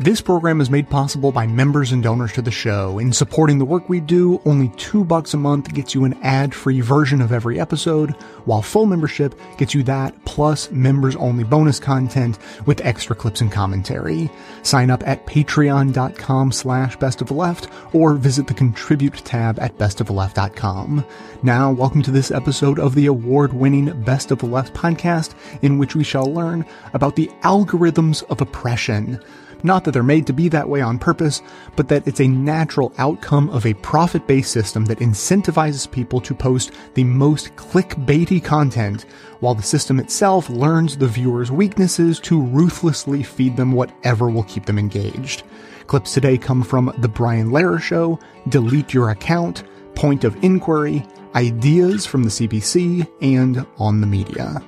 This program is made possible by members and donors to the show. In supporting the work we do, only two bucks a month gets you an ad-free version of every episode, while full membership gets you that plus members-only bonus content with extra clips and commentary. Sign up at patreon.com slash best of the left or visit the contribute tab at bestoftheleft.com. Now, welcome to this episode of the award-winning Best of Left podcast, in which we shall learn about the algorithms of oppression. Not that they're made to be that way on purpose, but that it's a natural outcome of a profit based system that incentivizes people to post the most clickbaity content, while the system itself learns the viewer's weaknesses to ruthlessly feed them whatever will keep them engaged. Clips today come from The Brian Lehrer Show, Delete Your Account, Point of Inquiry, Ideas from the CBC, and On the Media.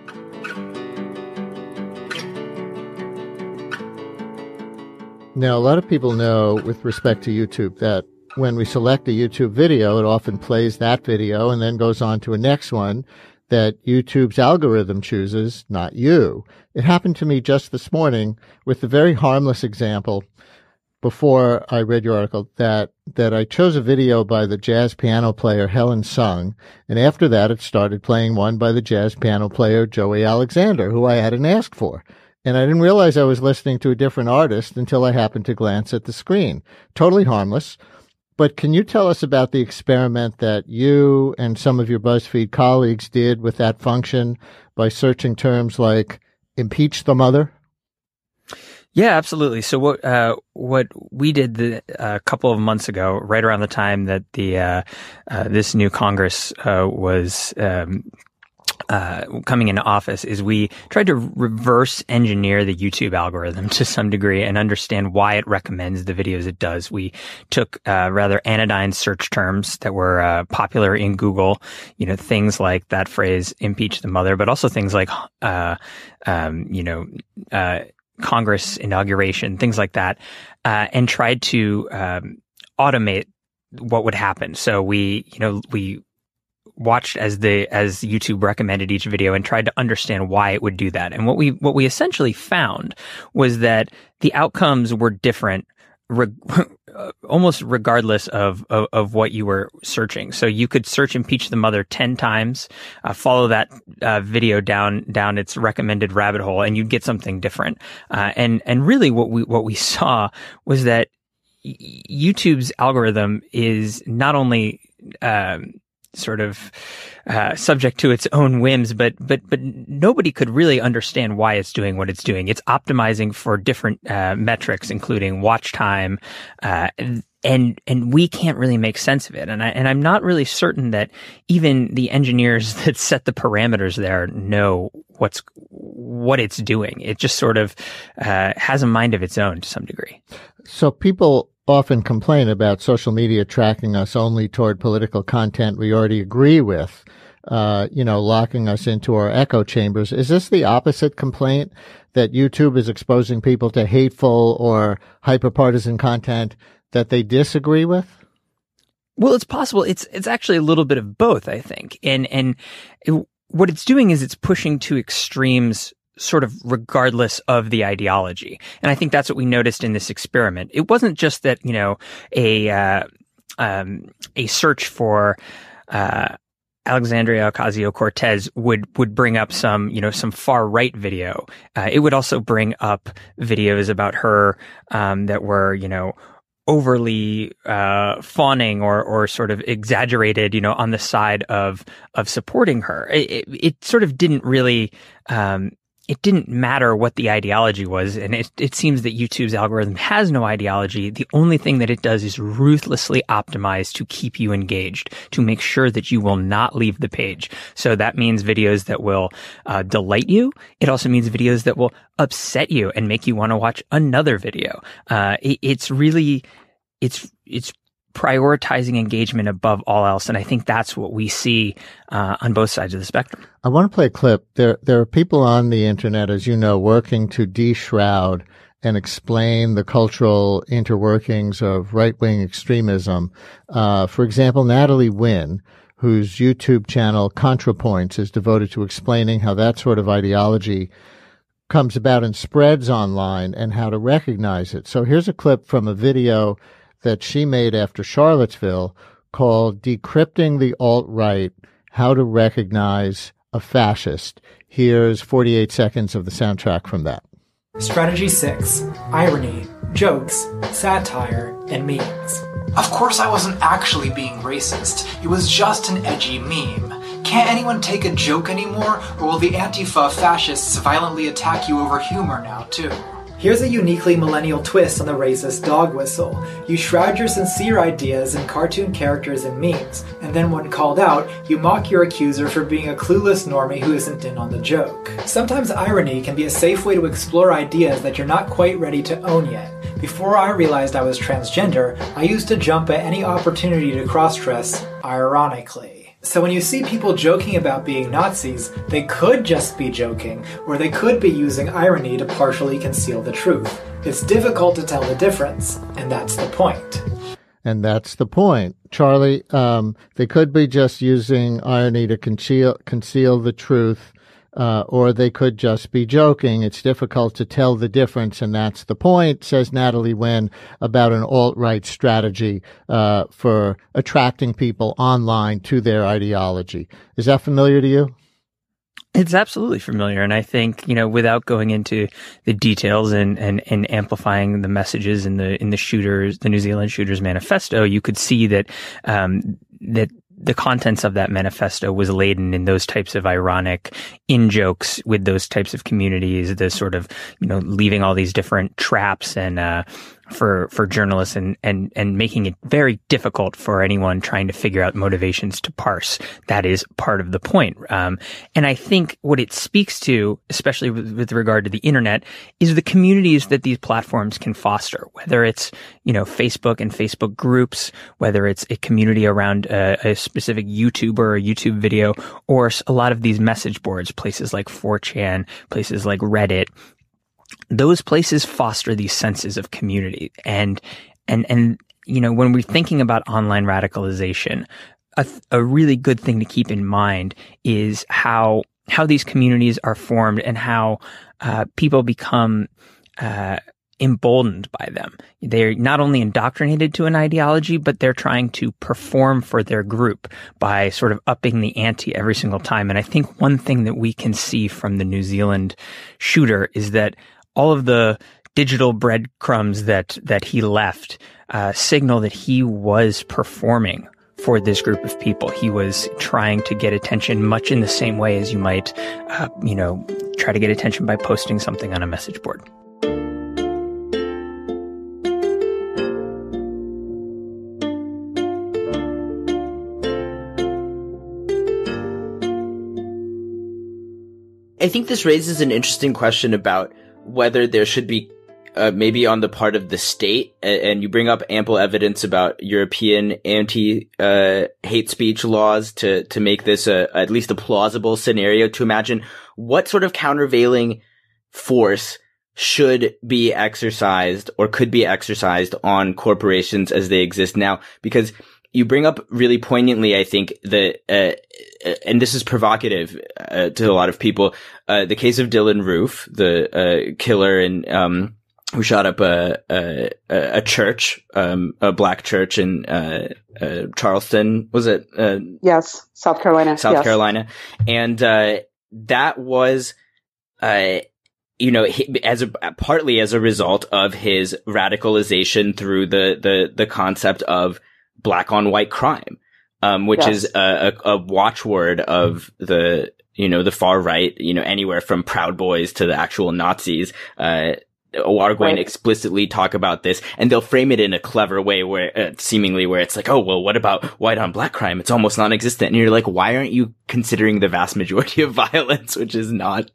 Now, a lot of people know with respect to YouTube that when we select a YouTube video, it often plays that video and then goes on to a next one that YouTube's algorithm chooses, not you. It happened to me just this morning with a very harmless example before I read your article that, that I chose a video by the jazz piano player Helen Sung. And after that, it started playing one by the jazz piano player Joey Alexander, who I hadn't asked for and I didn't realize I was listening to a different artist until I happened to glance at the screen. Totally harmless. But can you tell us about the experiment that you and some of your BuzzFeed colleagues did with that function by searching terms like impeach the mother? Yeah, absolutely. So what uh, what we did a uh, couple of months ago, right around the time that the uh, uh this new Congress uh, was um, uh, coming into office is we tried to reverse engineer the YouTube algorithm to some degree and understand why it recommends the videos it does. We took uh, rather anodyne search terms that were uh, popular in Google, you know, things like that phrase "impeach the mother," but also things like, uh, um, you know. Uh, Congress inauguration, things like that, uh, and tried to um, automate what would happen. So we, you know, we watched as the as YouTube recommended each video and tried to understand why it would do that. And what we what we essentially found was that the outcomes were different Re- almost regardless of, of, of what you were searching. So you could search "impeach the mother" ten times, uh, follow that uh, video down down its recommended rabbit hole, and you'd get something different. Uh, and and really, what we what we saw was that YouTube's algorithm is not only um, sort of uh, subject to its own whims, but but but nobody could really understand why it's doing what it's doing. It's optimizing for different uh, metrics, including watch time, uh, and and we can't really make sense of it. And I and I'm not really certain that even the engineers that set the parameters there know what's what it's doing. It just sort of uh, has a mind of its own to some degree. So people often complain about social media tracking us only toward political content we already agree with, uh, you know, locking us into our echo chambers. Is this the opposite complaint that YouTube is exposing people to hateful or hyperpartisan content that they disagree with? Well, it's possible. It's it's actually a little bit of both, I think. And and it, what it's doing is it's pushing to extremes sort of regardless of the ideology. And I think that's what we noticed in this experiment. It wasn't just that, you know, a, uh, um, a search for, uh, Alexandria Ocasio Cortez would would bring up some you know some far right video. Uh, it would also bring up videos about her um, that were you know overly uh, fawning or or sort of exaggerated, you know, on the side of of supporting her. It, it, it sort of didn't really um, it didn't matter what the ideology was. And it, it seems that YouTube's algorithm has no ideology. The only thing that it does is ruthlessly optimize to keep you engaged, to make sure that you will not leave the page. So that means videos that will uh, delight you. It also means videos that will upset you and make you want to watch another video. Uh, it, it's really, it's, it's prioritizing engagement above all else. And I think that's what we see uh, on both sides of the spectrum. I want to play a clip. There, there are people on the internet, as you know, working to de-shroud and explain the cultural interworkings of right-wing extremism. Uh, for example, Natalie Wynn, whose YouTube channel ContraPoints is devoted to explaining how that sort of ideology comes about and spreads online and how to recognize it. So here's a clip from a video that she made after Charlottesville called Decrypting the Alt-Right, How to Recognize a Fascist. Here's 48 seconds of the soundtrack from that. Strategy 6 Irony, Jokes, Satire, and Memes. Of course, I wasn't actually being racist. It was just an edgy meme. Can't anyone take a joke anymore, or will the Antifa fascists violently attack you over humor now, too? Here's a uniquely millennial twist on the racist dog whistle. You shroud your sincere ideas in cartoon characters and memes, and then when called out, you mock your accuser for being a clueless normie who isn't in on the joke. Sometimes irony can be a safe way to explore ideas that you're not quite ready to own yet. Before I realized I was transgender, I used to jump at any opportunity to cross dress, ironically. So when you see people joking about being Nazis, they could just be joking, or they could be using irony to partially conceal the truth. It's difficult to tell the difference, and that's the point. And that's the point. Charlie, um, they could be just using irony to conceal, conceal the truth uh, or they could just be joking. It's difficult to tell the difference, and that's the point, says Natalie Wynn about an alt right strategy uh, for attracting people online to their ideology. Is that familiar to you? It's absolutely familiar. And I think, you know, without going into the details and, and, and amplifying the messages in the, in the shooters, the New Zealand shooters manifesto, you could see that, um, that the contents of that manifesto was laden in those types of ironic in jokes with those types of communities, the sort of, you know, leaving all these different traps and, uh, for for journalists and and and making it very difficult for anyone trying to figure out motivations to parse. That is part of the point. Um, and I think what it speaks to, especially with, with, regard to the internet, is the communities that these platforms can foster. Whether it's you know Facebook and Facebook groups, whether it's a community around a, a specific YouTuber or YouTube video, or a lot of these message boards, places like 4chan, places like Reddit, those places foster these senses of community and and and you know when we're thinking about online radicalization a, a really good thing to keep in mind is how how these communities are formed and how uh, people become uh, emboldened by them. They're not only indoctrinated to an ideology, but they're trying to perform for their group by sort of upping the ante every single time. And I think one thing that we can see from the New Zealand shooter is that all of the digital breadcrumbs that that he left uh, signal that he was performing for this group of people. He was trying to get attention, much in the same way as you might, uh, you know, try to get attention by posting something on a message board. I think this raises an interesting question about whether there should be uh, maybe on the part of the state, and you bring up ample evidence about European anti uh, hate speech laws to to make this a, at least a plausible scenario to imagine what sort of countervailing force should be exercised or could be exercised on corporations as they exist now? Because you bring up really poignantly, I think, uh, uh, and this is provocative uh, to a lot of people, uh, the case of Dylan Roof, the uh, killer and um, who shot up a a, a church, um, a black church in uh, Charleston. Was it? yes, South Carolina. South yes. Carolina, and that was. you know, as a partly as a result of his radicalization through the the the concept of black on white crime, um, which yes. is a, a, a, watchword of the, you know, the far right, you know, anywhere from Proud Boys to the actual Nazis. Uh, are going right. to explicitly talk about this and they'll frame it in a clever way where uh, seemingly where it's like, oh, well, what about white on black crime? It's almost non-existent. And you're like, why aren't you considering the vast majority of violence, which is not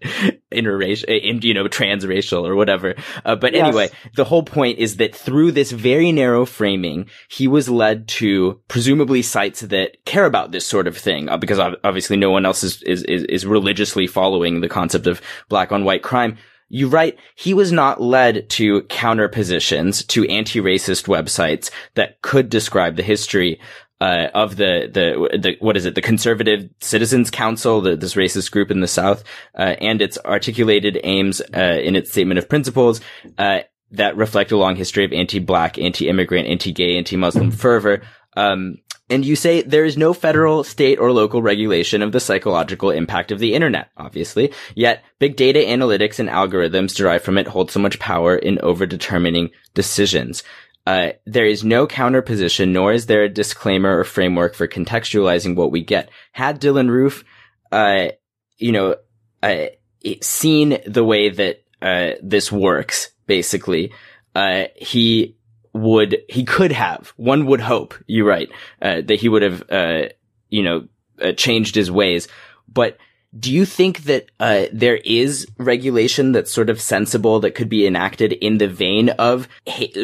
interracial, you know, transracial or whatever. Uh, but yes. anyway, the whole point is that through this very narrow framing, he was led to presumably sites that care about this sort of thing, uh, because obviously no one else is, is, is religiously following the concept of black on white crime you write, he was not led to counter positions to anti-racist websites that could describe the history uh, of the, the, the, what is it? The Conservative Citizens Council, the, this racist group in the South, uh, and its articulated aims, uh, in its statement of principles, uh, that reflect a long history of anti-black, anti-immigrant, anti-gay, anti-Muslim fervor. Um, and you say there is no federal, state, or local regulation of the psychological impact of the internet, obviously. Yet, big data analytics and algorithms derived from it hold so much power in over-determining decisions. Uh, there is no counterposition, nor is there a disclaimer or framework for contextualizing what we get. Had Dylan Roof, uh, you know, uh, seen the way that uh, this works, basically, uh, he would, he could have, one would hope, you're right, uh, that he would have, you know, changed his ways. But do you think that uh, there is regulation that's sort of sensible that could be enacted in the vein of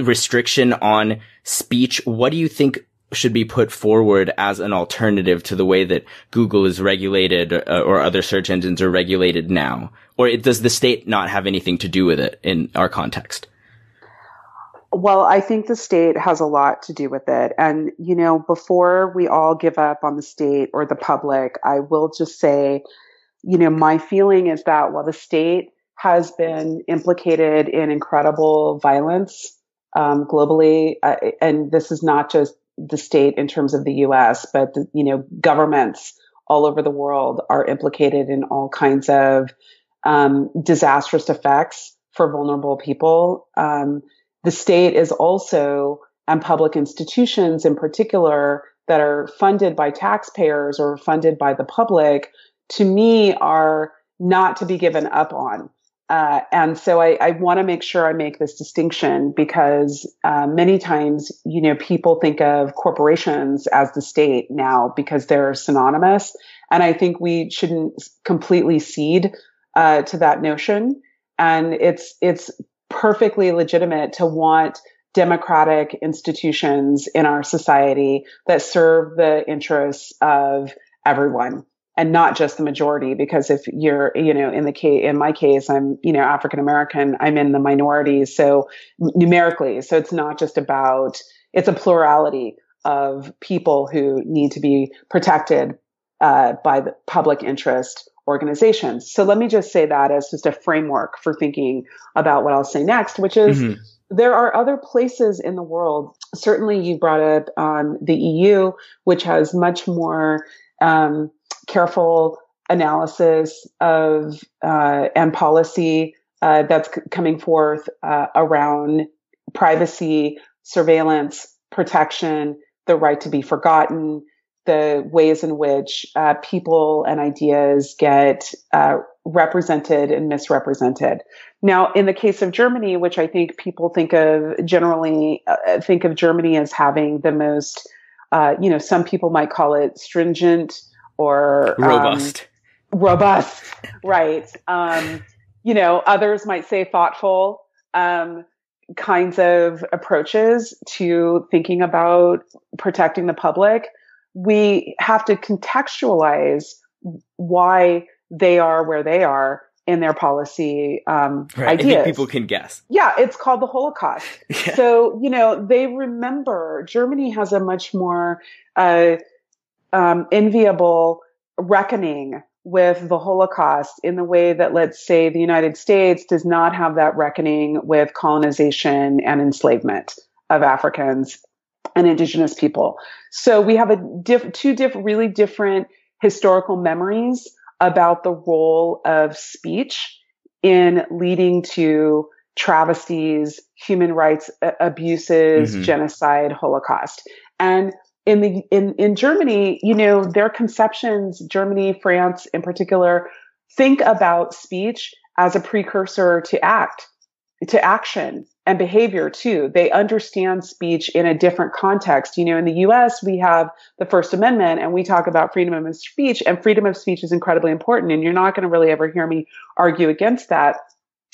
restriction on speech? What do you think should be put forward as an alternative to the way that Google is regulated uh, or other search engines are regulated now? Or it, does the state not have anything to do with it in our context? Well, I think the state has a lot to do with it. And, you know, before we all give up on the state or the public, I will just say you know, my feeling is that while the state has been implicated in incredible violence um, globally, uh, and this is not just the state in terms of the U.S., but the, you know, governments all over the world are implicated in all kinds of um, disastrous effects for vulnerable people. Um, the state is also, and public institutions in particular, that are funded by taxpayers or funded by the public to me are not to be given up on. Uh, and so I, I want to make sure I make this distinction because uh, many times, you know, people think of corporations as the state now because they're synonymous. And I think we shouldn't completely cede uh, to that notion. And it's it's perfectly legitimate to want democratic institutions in our society that serve the interests of everyone and not just the majority. Because if you're you know in the case in my case i'm you know african american i'm in the minority. So numerically so it's not just about it's a plurality of people who need to be protected uh, by the public interest organizations so let me just say that as just a framework for thinking about what i'll say next which is mm-hmm. There are other places in the world. Certainly, you brought up um, the EU, which has much more um, careful analysis of uh, and policy uh, that's c- coming forth uh, around privacy, surveillance, protection, the right to be forgotten, the ways in which uh, people and ideas get uh, represented and misrepresented. Now, in the case of Germany, which I think people think of generally uh, think of Germany as having the most, you know, some people might call it stringent or um, robust. Um, robust, right. Um, you know, others might say thoughtful um, kinds of approaches to thinking about protecting the public. We have to contextualize why they are where they are in their policy um, right. ideas. people can guess. Yeah, it's called the Holocaust. yeah. So you know they remember. Germany has a much more uh, um, enviable reckoning with the Holocaust in the way that, let's say, the United States does not have that reckoning with colonization and enslavement of Africans and indigenous people. So we have a diff- two diff- really different historical memories about the role of speech in leading to travesties, human rights abuses, mm-hmm. genocide, Holocaust. And in the in in Germany, you know, their conceptions, Germany, France in particular, think about speech as a precursor to act, to action and behavior too. They understand speech in a different context. You know, in the US, we have the First Amendment and we talk about freedom of speech and freedom of speech is incredibly important. And you're not going to really ever hear me argue against that.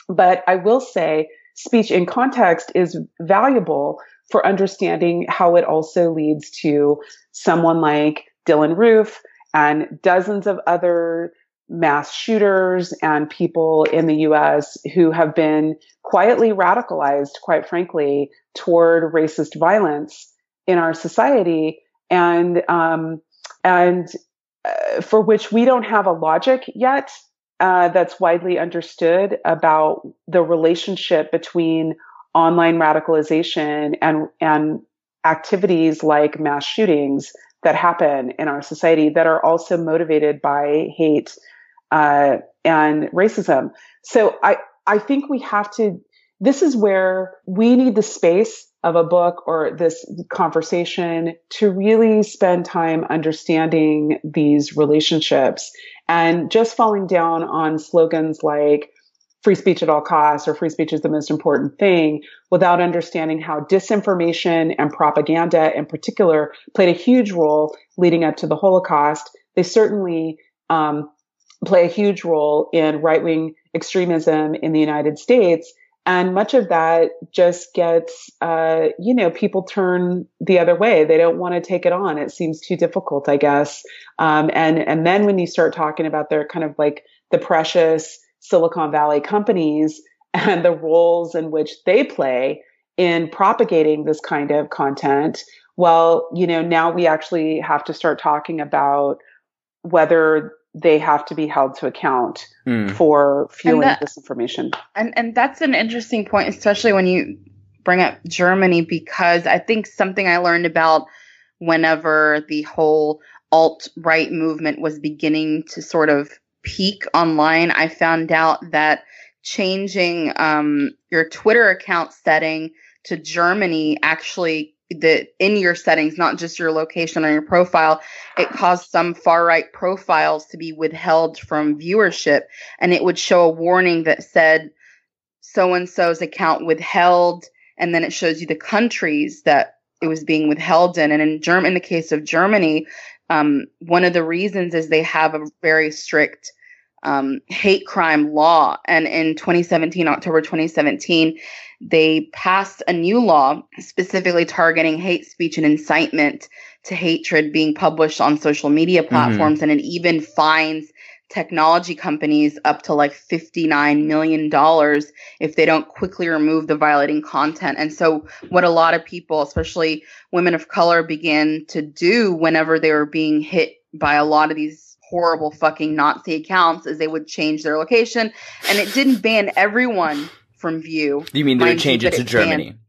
But I will say speech in context is valuable for understanding how it also leads to someone like Dylan Roof and dozens of other mass shooters and people in the US who have been quietly radicalized, quite frankly, toward racist violence in our society. and um, and uh, for which we don't have a logic yet uh, that's widely understood about the relationship between online radicalization and and activities like mass shootings that happen in our society that are also motivated by hate uh, and racism. So I I think we have to. This is where we need the space of a book or this conversation to really spend time understanding these relationships and just falling down on slogans like free speech at all costs or free speech is the most important thing without understanding how disinformation and propaganda in particular played a huge role leading up to the Holocaust. They certainly um, play a huge role in right wing extremism in the United States. And much of that just gets, uh, you know, people turn the other way. They don't want to take it on. It seems too difficult, I guess. Um, and and then when you start talking about their kind of like the precious Silicon Valley companies and the roles in which they play in propagating this kind of content, well, you know, now we actually have to start talking about whether they have to be held to account mm. for fueling that, disinformation. And and that's an interesting point, especially when you bring up Germany, because I think something I learned about whenever the whole alt right movement was beginning to sort of peak online, I found out that changing um, your Twitter account setting to Germany actually the in your settings, not just your location on your profile, it caused some far right profiles to be withheld from viewership, and it would show a warning that said so and so's account withheld, and then it shows you the countries that it was being withheld in. And in Germ, in the case of Germany, um, one of the reasons is they have a very strict um, hate crime law. And in 2017, October 2017, they passed a new law specifically targeting hate speech and incitement to hatred being published on social media mm-hmm. platforms. Mm-hmm. And it even fines technology companies up to like $59 million if they don't quickly remove the violating content. And so, what a lot of people, especially women of color, began to do whenever they were being hit by a lot of these horrible fucking Nazi accounts is they would change their location and it didn't ban everyone from view. You mean they would change it to it Germany? Banned,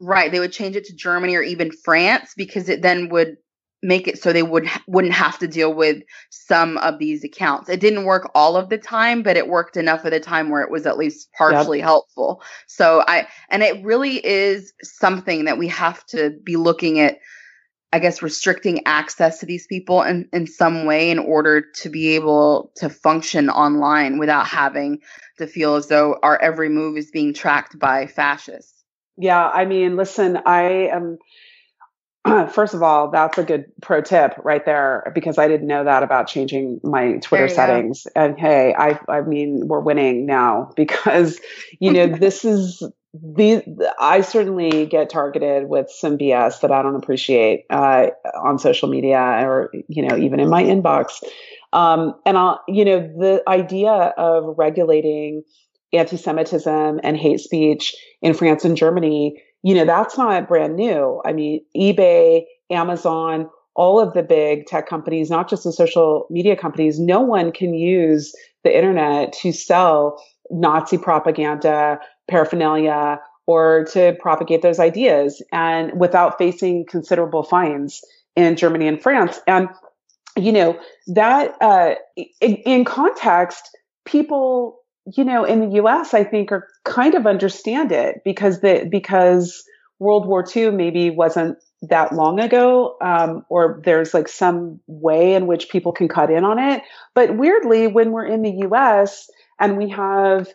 right. They would change it to Germany or even France because it then would make it so they would wouldn't have to deal with some of these accounts. It didn't work all of the time, but it worked enough of the time where it was at least partially yep. helpful. So I and it really is something that we have to be looking at I guess, restricting access to these people in, in some way in order to be able to function online without having to feel as though our every move is being tracked by fascists. Yeah, I mean, listen, I am. First of all, that's a good pro tip right there because I didn't know that about changing my Twitter settings. Go. And hey, I I mean, we're winning now because you know this is these I certainly get targeted with some BS that I don't appreciate uh, on social media or you know even in my inbox. Um, and I'll you know the idea of regulating anti-Semitism and hate speech in France and Germany, you know that's not brand new. I mean, eBay, Amazon, all of the big tech companies, not just the social media companies, no one can use the internet to sell Nazi propaganda, paraphernalia or to propagate those ideas and without facing considerable fines in Germany and France. And, you know, that, uh, in, in context, people, you know, in the US, I think are kind of understand it because the, because World War II maybe wasn't that long ago, um, or there's like some way in which people can cut in on it. But weirdly, when we're in the US and we have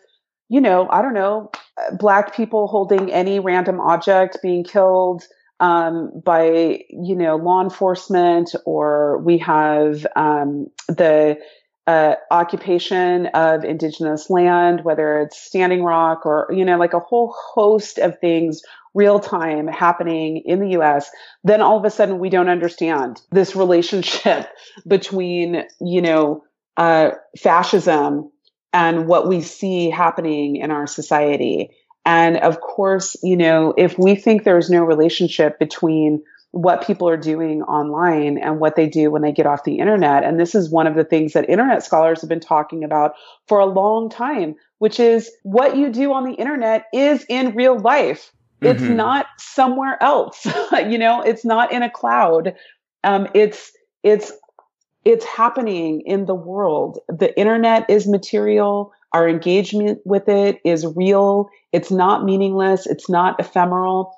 you know, I don't know, black people holding any random object being killed um, by, you know, law enforcement, or we have um, the uh, occupation of indigenous land, whether it's Standing Rock or, you know, like a whole host of things real time happening in the US, then all of a sudden we don't understand this relationship between, you know, uh, fascism and what we see happening in our society. And of course, you know, if we think there's no relationship between what people are doing online and what they do when they get off the internet. And this is one of the things that internet scholars have been talking about for a long time, which is what you do on the internet is in real life. It's mm-hmm. not somewhere else. you know, it's not in a cloud. Um, it's, it's, it's happening in the world. The internet is material. Our engagement with it is real. It's not meaningless. It's not ephemeral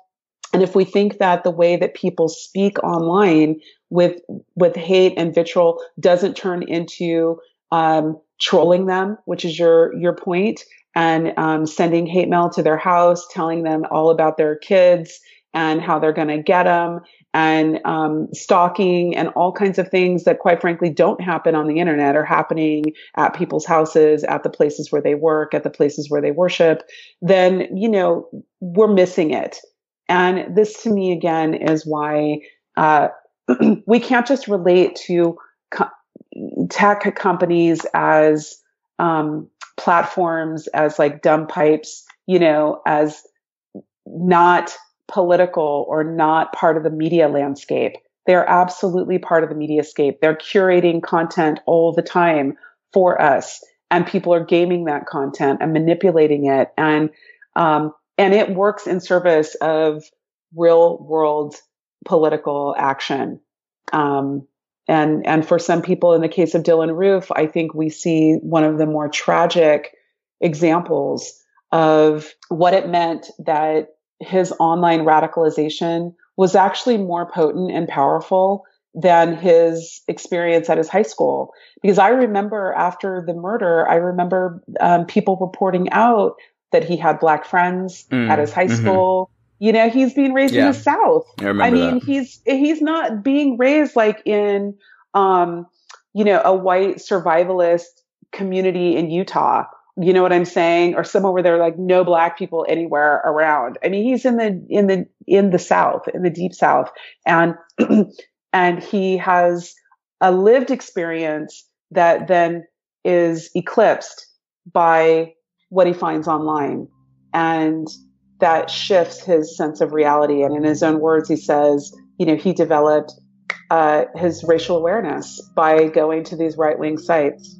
and if we think that the way that people speak online with with hate and vitriol doesn't turn into um, trolling them, which is your your point, and um, sending hate mail to their house, telling them all about their kids and how they're going to get them, and um, stalking and all kinds of things that, quite frankly, don't happen on the internet are happening at people's houses, at the places where they work, at the places where they worship. Then you know we're missing it and this to me again is why uh, we can't just relate to co- tech companies as um, platforms, as like dumb pipes, you know, as not political or not part of the media landscape. They're absolutely part of the media scape. They're curating content all the time for us and people are gaming that content and manipulating it. And, um, and it works in service of real world political action. Um, and and for some people, in the case of Dylan Roof, I think we see one of the more tragic examples of what it meant that his online radicalization was actually more potent and powerful than his experience at his high school. Because I remember after the murder, I remember um, people reporting out that he had black friends mm, at his high mm-hmm. school. You know, he's being raised yeah. in the South. I, I mean, that. he's he's not being raised like in um, you know, a white survivalist community in Utah. You know what I'm saying? Or somewhere where there are like no black people anywhere around. I mean, he's in the in the in the South, in the deep South. And and he has a lived experience that then is eclipsed by what he finds online. And that shifts his sense of reality. And in his own words, he says, you know, he developed uh, his racial awareness by going to these right wing sites.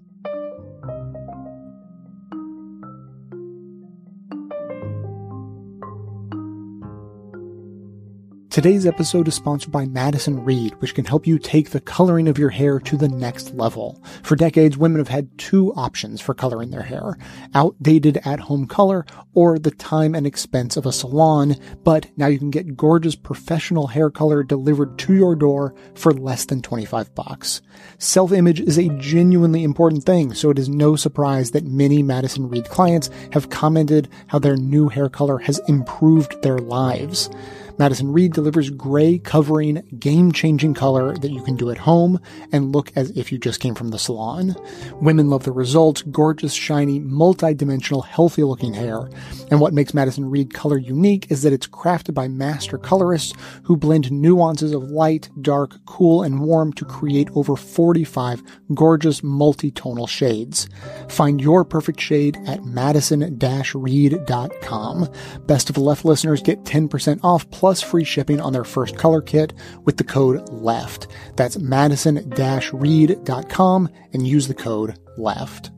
Today's episode is sponsored by Madison Reed, which can help you take the coloring of your hair to the next level. For decades, women have had two options for coloring their hair. Outdated at-home color or the time and expense of a salon, but now you can get gorgeous professional hair color delivered to your door for less than 25 bucks. Self-image is a genuinely important thing, so it is no surprise that many Madison Reed clients have commented how their new hair color has improved their lives. Madison Reed delivers gray covering, game changing color that you can do at home and look as if you just came from the salon. Women love the results gorgeous, shiny, multi dimensional, healthy looking hair. And what makes Madison Reed color unique is that it's crafted by master colorists who blend nuances of light, dark, cool, and warm to create over 45 gorgeous multi-tonal shades. Find your perfect shade at madison-reed.com. Best of the Left listeners get 10% off plus plus free shipping on their first color kit with the code LEFT. That's madison-reed.com and use the code LEFT.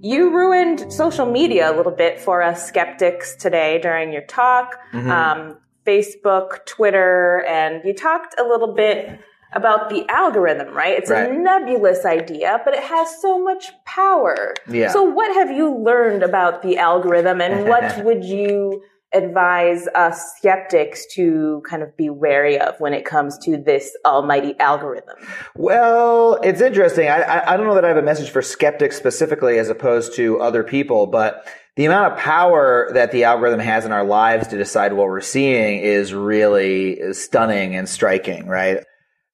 You ruined social media a little bit for us skeptics today during your talk. Mm-hmm. Um, Facebook, Twitter, and you talked a little bit about the algorithm, right? It's right. a nebulous idea, but it has so much power. Yeah. So what have you learned about the algorithm and what would you advise us skeptics to kind of be wary of when it comes to this almighty algorithm? Well, it's interesting. I, I, I don't know that I have a message for skeptics specifically as opposed to other people, but the amount of power that the algorithm has in our lives to decide what we're seeing is really stunning and striking, right?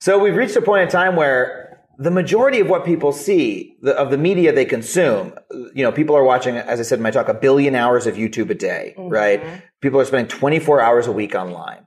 So we've reached a point in time where the majority of what people see, the, of the media they consume, you know, people are watching, as I said in my talk, a billion hours of YouTube a day, mm-hmm. right? People are spending 24 hours a week online.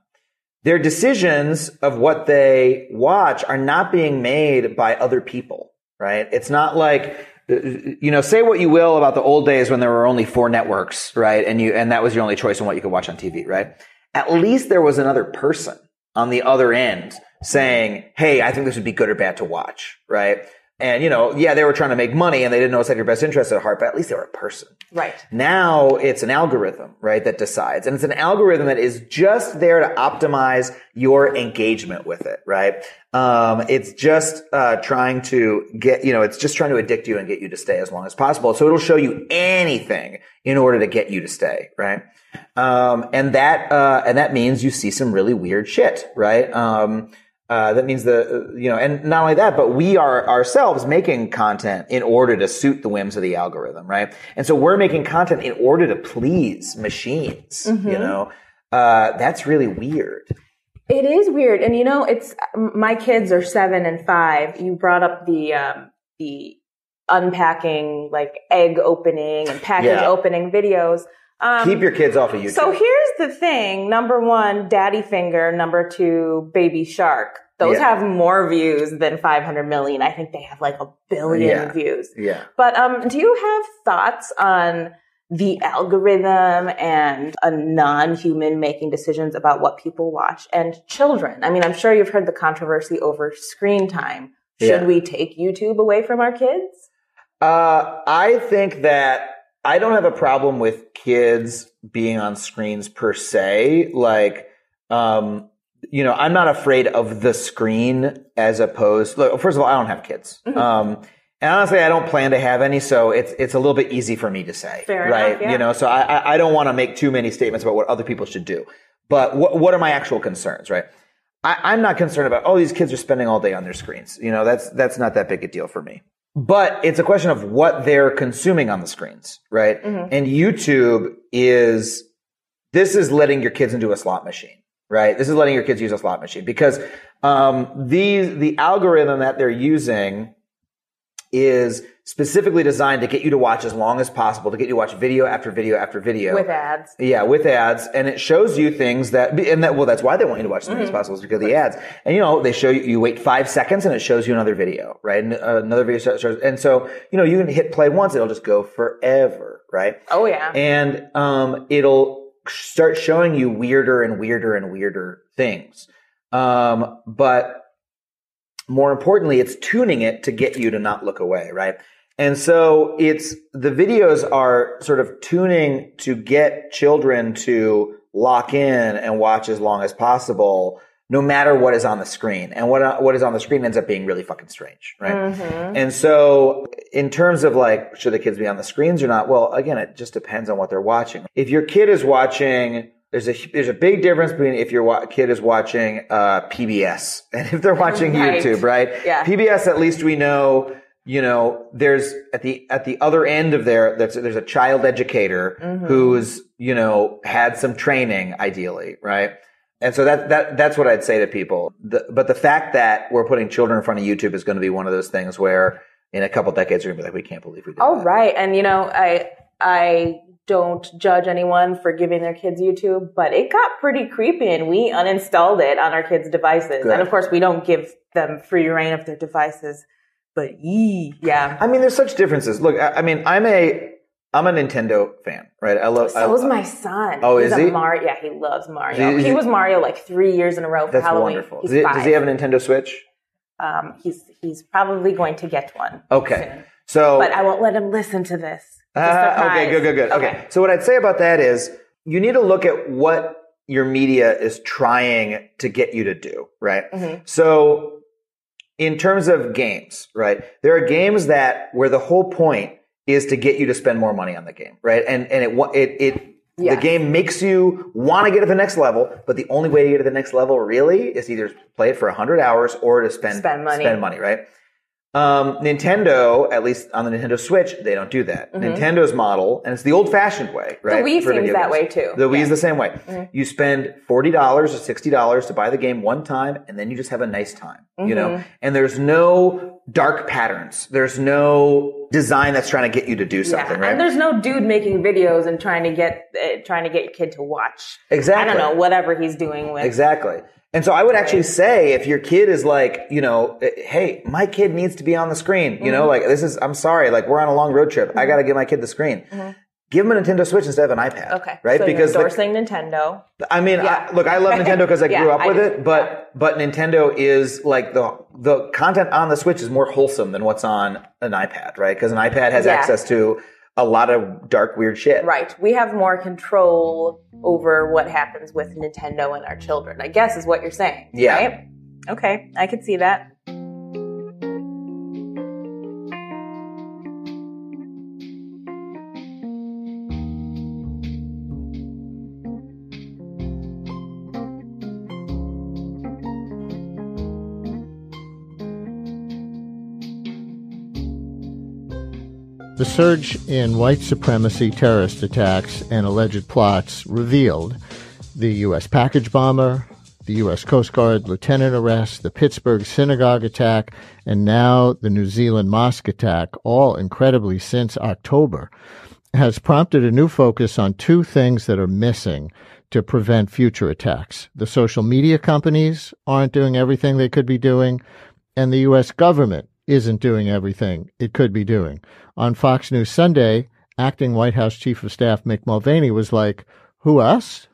Their decisions of what they watch are not being made by other people, right? It's not like you know, say what you will about the old days when there were only four networks, right? And you, and that was your only choice on what you could watch on TV, right? At least there was another person on the other end saying, Hey, I think this would be good or bad to watch, right? And, you know, yeah, they were trying to make money and they didn't always have your best interest at heart, but at least they were a person. Right. Now it's an algorithm, right, that decides. And it's an algorithm that is just there to optimize your engagement with it, right? Um, it's just, uh, trying to get, you know, it's just trying to addict you and get you to stay as long as possible. So it'll show you anything in order to get you to stay, right? Um, and that, uh, and that means you see some really weird shit, right? Um, uh, that means the you know, and not only that, but we are ourselves making content in order to suit the whims of the algorithm, right? And so we're making content in order to please machines. Mm-hmm. You know, uh, that's really weird. It is weird, and you know, it's my kids are seven and five. You brought up the um, the unpacking, like egg opening and package Yeah. opening videos. Um, Keep your kids off of YouTube. So here's the thing: number one, Daddy Finger; number two, Baby Shark. Those Yeah. have more views than 500 million. I think they have like a billion Yeah. views. yeah. But um, do you have thoughts on the algorithm and a non-human making decisions about what people watch and children? I mean, I'm sure you've heard the controversy over screen time. Should Yeah. we take YouTube away from our kids? Uh, I think that I don't have a problem with kids being on screens per se. Like, um, you know, I'm not afraid of the screen as opposed. Look, first of all, I don't have kids. Mm-hmm. Um, and honestly, I don't plan to have any, so it's it's a little bit easy for me to say, Fair right? enough, yeah. You know, so I I- don't want to make too many statements about what other people should do. But what what are my actual concerns, right? I, I'm not concerned about oh these kids are spending all day on their screens. You know, that's that's not that big a deal for me. But it's a question of what they're consuming on the screens, right? And YouTube is this is letting your kids into a slot machine, right? This is letting your kids use a slot machine because um, these the algorithm that they're using is specifically designed to get you to watch as long as possible, to get you to watch video after video after video With ads. yeah, with ads, and it shows you things that, and that, well, that's why they want you to watch as many as possible, is because of the ads. And you know, they show you, you wait five seconds and it shows you another video, right? And uh, another video shows, and so, you know, you can hit play once, it'll just go forever, right? Oh yeah. And, um, it'll start showing you weirder and weirder and weirder things. Um, but more importantly, it's tuning it to get you to not look away, right? And so it's the videos are sort of tuning to get children to lock in and watch as long as possible, no matter what is on the screen. And what uh, what is on the screen ends up being really fucking strange, right? Mm-hmm. And so, in terms of like, should the kids be on the screens or not? Well, again, it just depends on what they're watching. If your kid is watching, there's a there's a big difference between if your wa- kid is watching uh, PBS and if they're watching Right. YouTube, right? Yeah. PBS, at least we know, you know, there's at the at the other end of there, there's there's a child educator Mm-hmm. who's you know had some training, ideally, right? And so that that that's what I'd say to people. The, but the fact that we're putting children in front of YouTube is going to be one of those things where in a couple decades you're going to be like, we can't believe we did Oh that. right, and you know, I I don't judge anyone for giving their kids YouTube, but it got pretty creepy, and we uninstalled it on our kids' devices. Good. And of course, we don't give them free rein of their devices. But yee, yeah. I mean, there's such differences. Look, I, I mean, I'm a I'm a Nintendo fan, right? I love. I, So was my son. Oh, He's is he? Mario. Yeah, he loves Mario. Is he- he was Mario like three years in a row for That's Halloween. wonderful. He's Does he, does he have a Nintendo Switch? um, he's he's probably going to get one. Okay, soon. so But I won't let him listen to this. Ah, okay, good, good, good. Okay. So what I'd say about that is you need to look at what your media is trying to get you to do, right? Mhm. So in terms of games, right? There are games that where the whole point is to get you to spend more money on the game, right? And and it it it Yes. the game makes you want to get to the next level, but the only way to get to the next level really is either play it for 100 hours or to spend Spend money. spend money, right? Um, Nintendo, at least on the Nintendo Switch, they don't do that. Nintendo's model, and it's the old-fashioned way, right? The Wii seems that games. way, too. The Wii Yeah. is the same way. You spend forty dollars or sixty dollars to buy the game one time, and then you just have a nice time, you know. And there's no dark patterns. There's no design that's trying to get you to do something, yeah. right? And there's no dude making videos and trying to get uh, trying to get your kid to watch. Exactly. I don't know whatever he's doing with. Exactly. And so I would actually say if your kid is like, you know, hey, my kid needs to be on the screen, you mm-hmm. know, like this is, I'm sorry, like we're on a long road trip. Mm-hmm. I got to give my kid the screen. Mm-hmm. Give them a Nintendo Switch instead of an iPad. Okay. Right? So because endorsing like, Nintendo. I mean, yeah. I, look, I love Nintendo because I yeah, grew up with it, but, yeah. but Nintendo is like the, the content on the Switch is more wholesome than what's on an iPad, right? Because an iPad has access to a lot of dark, weird shit. Right. We have more control over what happens with Nintendo and our children, I guess is what you're saying. Yeah. Right? Okay. I could see that. The surge in white supremacy terrorist attacks and alleged plots revealed the U.S. package bomber, the U.S. Coast Guard lieutenant arrest, the Pittsburgh synagogue attack, and now the New Zealand mosque attack, all incredibly since October, has prompted a new focus on two things that are missing to prevent future attacks. The social media companies aren't doing everything they could be doing, and the U.S. government isn't doing everything it could be doing. On Fox News Sunday, acting White House Chief of Staff Mick Mulvaney was like, Who us?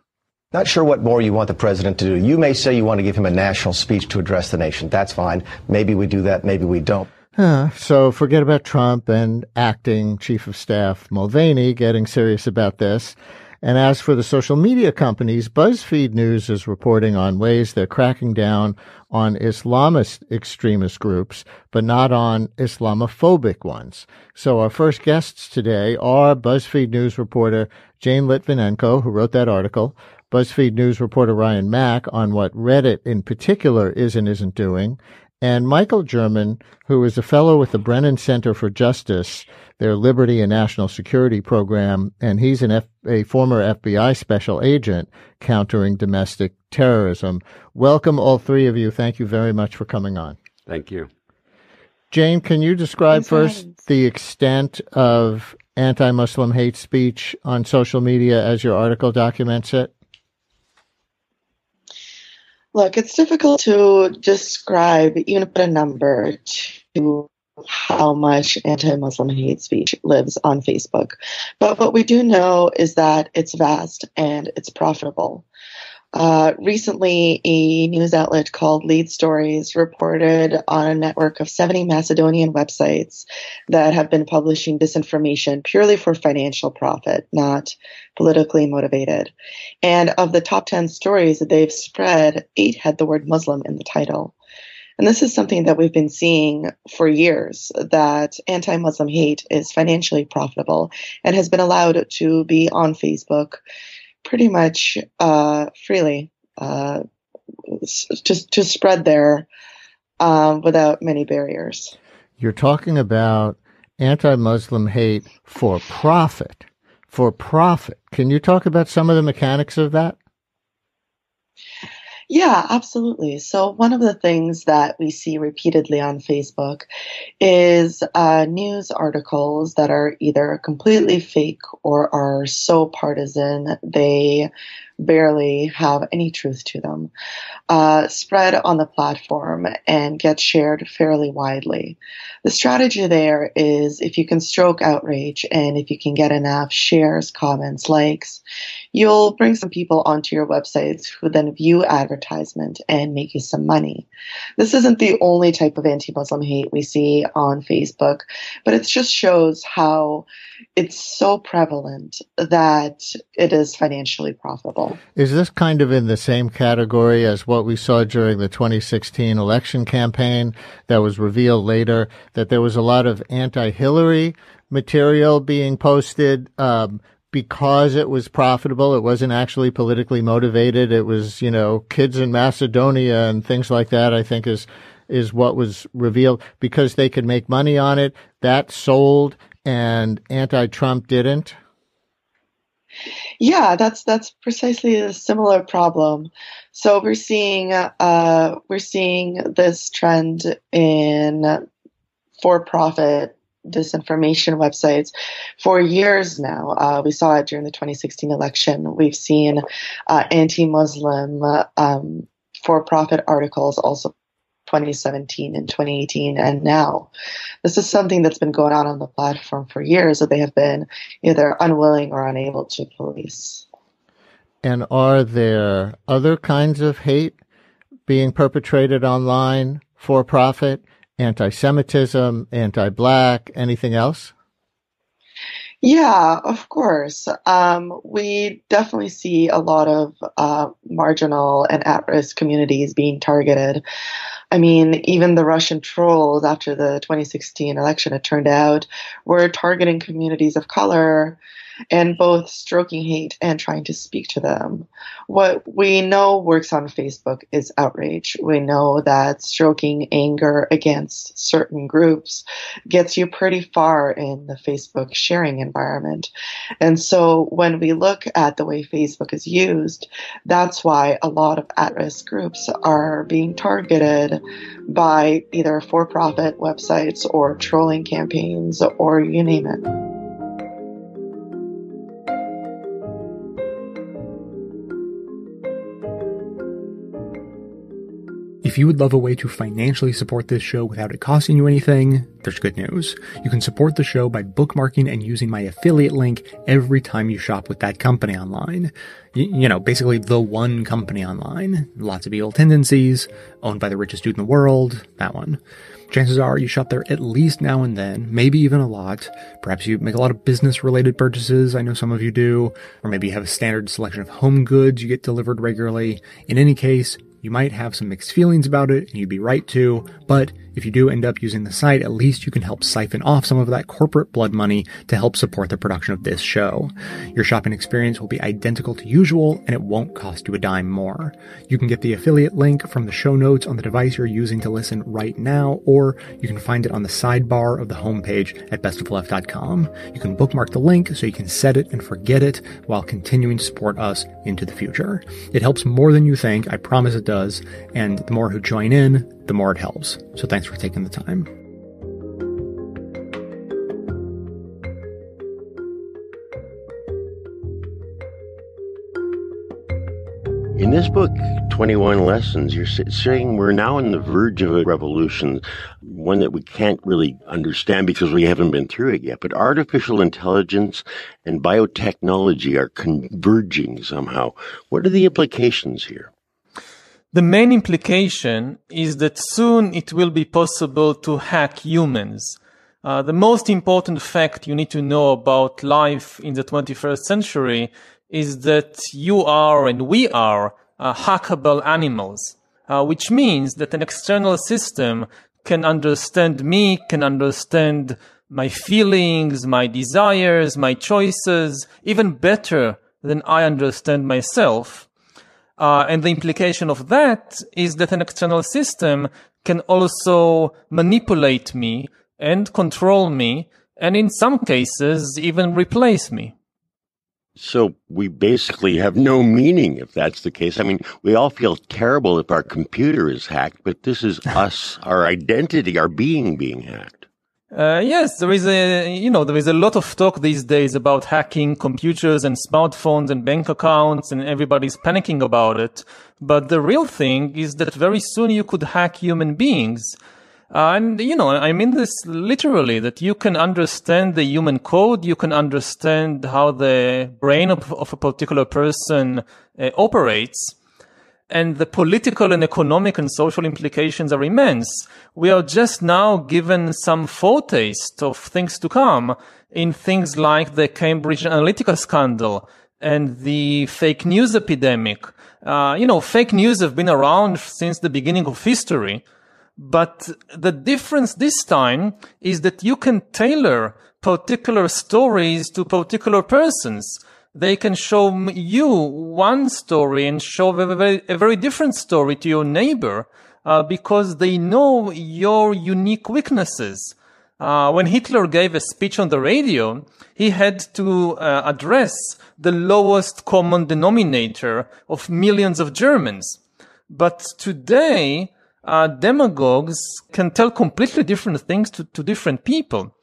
Not sure what more you want the president to do. You may say you want to give him a national speech to address the nation. That's fine. Maybe we do that, maybe we don't. Uh, so forget about Trump and acting Chief of Staff Mulvaney getting serious about this. And as for the social media companies, BuzzFeed News is reporting on ways they're cracking down on Islamist extremist groups, but not on Islamophobic ones. So our first guests today are BuzzFeed News reporter Jane Lytvynenko, who wrote that article, BuzzFeed News reporter Ryan Mac on what Reddit in particular is and isn't doing, and Michael German, who is a fellow with the Brennan Center for Justice, their Liberty and National Security program, and he's an F- a former FBI special agent countering domestic terrorism. Welcome, all three of you. Thank you very much for coming on. Thank you. Jane, can you describe Thanks first the extent of anti Muslim hate speech on social media as your article documents it? Look, it's difficult to describe, even put a number to how much anti Muslim hate speech lives on Facebook. But what we do know is that it's vast and it's profitable. Uh, recently, a news outlet called Lead Stories reported on a network of 70 Macedonian websites that have been publishing disinformation purely for financial profit, not politically motivated. And of the top 10 stories that they've spread, eight had the word Muslim in the title. And this is something that we've been seeing for years that anti Muslim hate is financially profitable and has been allowed to be on Facebook pretty much uh, freely uh, to, to spread there um, without many barriers. You're talking about anti Muslim hate for profit. For profit. Can you talk about some of the mechanics of that? Yeah, absolutely. So, one of the things that we see repeatedly on Facebook is uh, news articles that are either completely fake or are so partisan they barely have any truth to them, uh, spread on the platform and get shared fairly widely. The strategy there is if you can stroke outrage and if you can get enough shares, comments, likes, you'll bring some people onto your websites who then view advertisement and make you some money. This isn't the only type of anti-Muslim hate we see on Facebook, but it just shows how it's so prevalent that it is financially profitable. Is this kind of in the same category as what we saw during the 2016 election campaign that was revealed later that there was a lot of anti-Hillary material being posted um, because it was profitable. It wasn't actually politically motivated. It was, you know, kids in Macedonia and things like that, I think is, is what was revealed because they could make money on it. That sold and anti-Trump didn't. Yeah, that's that's precisely a similar problem. So we're seeing uh, we're seeing this trend in for-profit disinformation websites for years now. Uh, we saw it during the 2016 election. We've seen uh, anti-Muslim um, for profit articles also 2017 and 2018 and now. This is something that's been going on on the platform for years that they have been either unwilling or unable to police. And are there other kinds of hate being perpetrated online for profit? Anti Semitism, anti black, anything else? Yeah, of course. Um, we definitely see a lot of uh, marginal and at risk communities being targeted. I mean, even the Russian trolls after the 2016 election, it turned out, were targeting communities of color and both stroking hate and trying to speak to them. What we know works on Facebook is outrage. We know that stroking anger against certain groups gets you pretty far in the Facebook sharing environment. And so when we look at the way Facebook is used, that's why a lot of at risk groups are being targeted by either for profit websites or trolling campaigns or you name it. If you would love a way to financially support this show without it costing you anything, there's good news. You can support the show by bookmarking and using my affiliate link every time you shop with that company online. Y- you know, basically the one company online. Lots of evil tendencies, owned by the richest dude in the world, that one. Chances are you shop there at least now and then, maybe even a lot. Perhaps you make a lot of business related purchases. I know some of you do. Or maybe you have a standard selection of home goods you get delivered regularly. In any case, you might have some mixed feelings about it, and you'd be right to, but if you do end up using the site, at least you can help siphon off some of that corporate blood money to help support the production of this show. Your shopping experience will be identical to usual, and it won't cost you a dime more. You can get the affiliate link from the show notes on the device you're using to listen right now, or you can find it on the sidebar of the homepage at bestofleft.com. You can bookmark the link so you can set it and forget it while continuing to support us into the future. It helps more than you think, I promise it does, and the more who join in, the more it helps. So thanks for taking the time. In this book, 21 Lessons, you're saying we're now on the verge of a revolution, one that we can't really understand because we haven't been through it yet. But artificial intelligence and biotechnology are converging somehow. What are the implications here? The main implication is that soon it will be possible to hack humans. Uh, the most important fact you need to know about life in the 21st century is that you are and we are uh, hackable animals, uh, which means that an external system can understand me, can understand my feelings, my desires, my choices, even better than I understand myself. Uh, and the implication of that is that an external system can also manipulate me and control me, and in some cases, even replace me. So we basically have no meaning if that's the case. I mean, we all feel terrible if our computer is hacked, but this is us, our identity, our being being hacked. Uh, yes, there is a, you know, there is a lot of talk these days about hacking computers and smartphones and bank accounts and everybody's panicking about it. But the real thing is that very soon you could hack human beings. And, you know, I mean this literally, that you can understand the human code, you can understand how the brain of, of a particular person uh, operates and the political and economic and social implications are immense. We are just now given some foretaste of things to come in things like the Cambridge Analytica scandal and the fake news epidemic. Uh, you know, fake news have been around since the beginning of history. But the difference this time is that you can tailor particular stories to particular persons they can show you one story and show a very, a very different story to your neighbor uh, because they know your unique weaknesses. Uh, when Hitler gave a speech on the radio, he had to uh, address the lowest common denominator of millions of Germans. But today, uh, demagogues can tell completely different things to, to different people.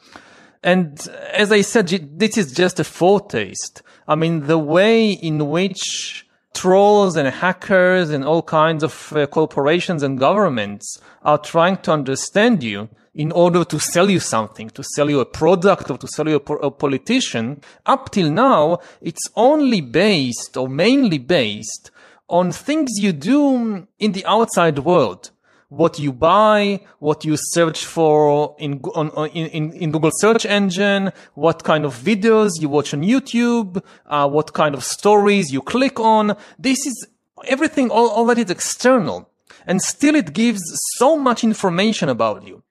And as I said, this is just a foretaste. I mean, the way in which trolls and hackers and all kinds of uh, corporations and governments are trying to understand you in order to sell you something, to sell you a product or to sell you a, a, politician, up till now, it's only based or mainly based on things you do in the outside world. What you buy, what you search for in, on, in, in, Google search engine, what kind of videos you watch on YouTube, uh, what kind of stories you click on. This is everything, all, all that is external. And still it gives so much information about you.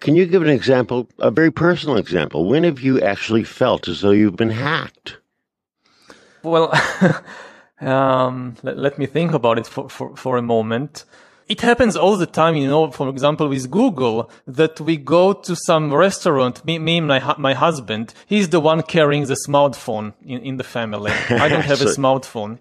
Can you give an example, a very personal example? When have you actually felt as though you've been hacked? Well, um, let, let, me think about it for, for, for a moment it happens all the time, you know, for example, with Google, that we go to some restaurant, me, me and my, my husband, he's the one carrying the smartphone in, in the family. I don't have a smartphone.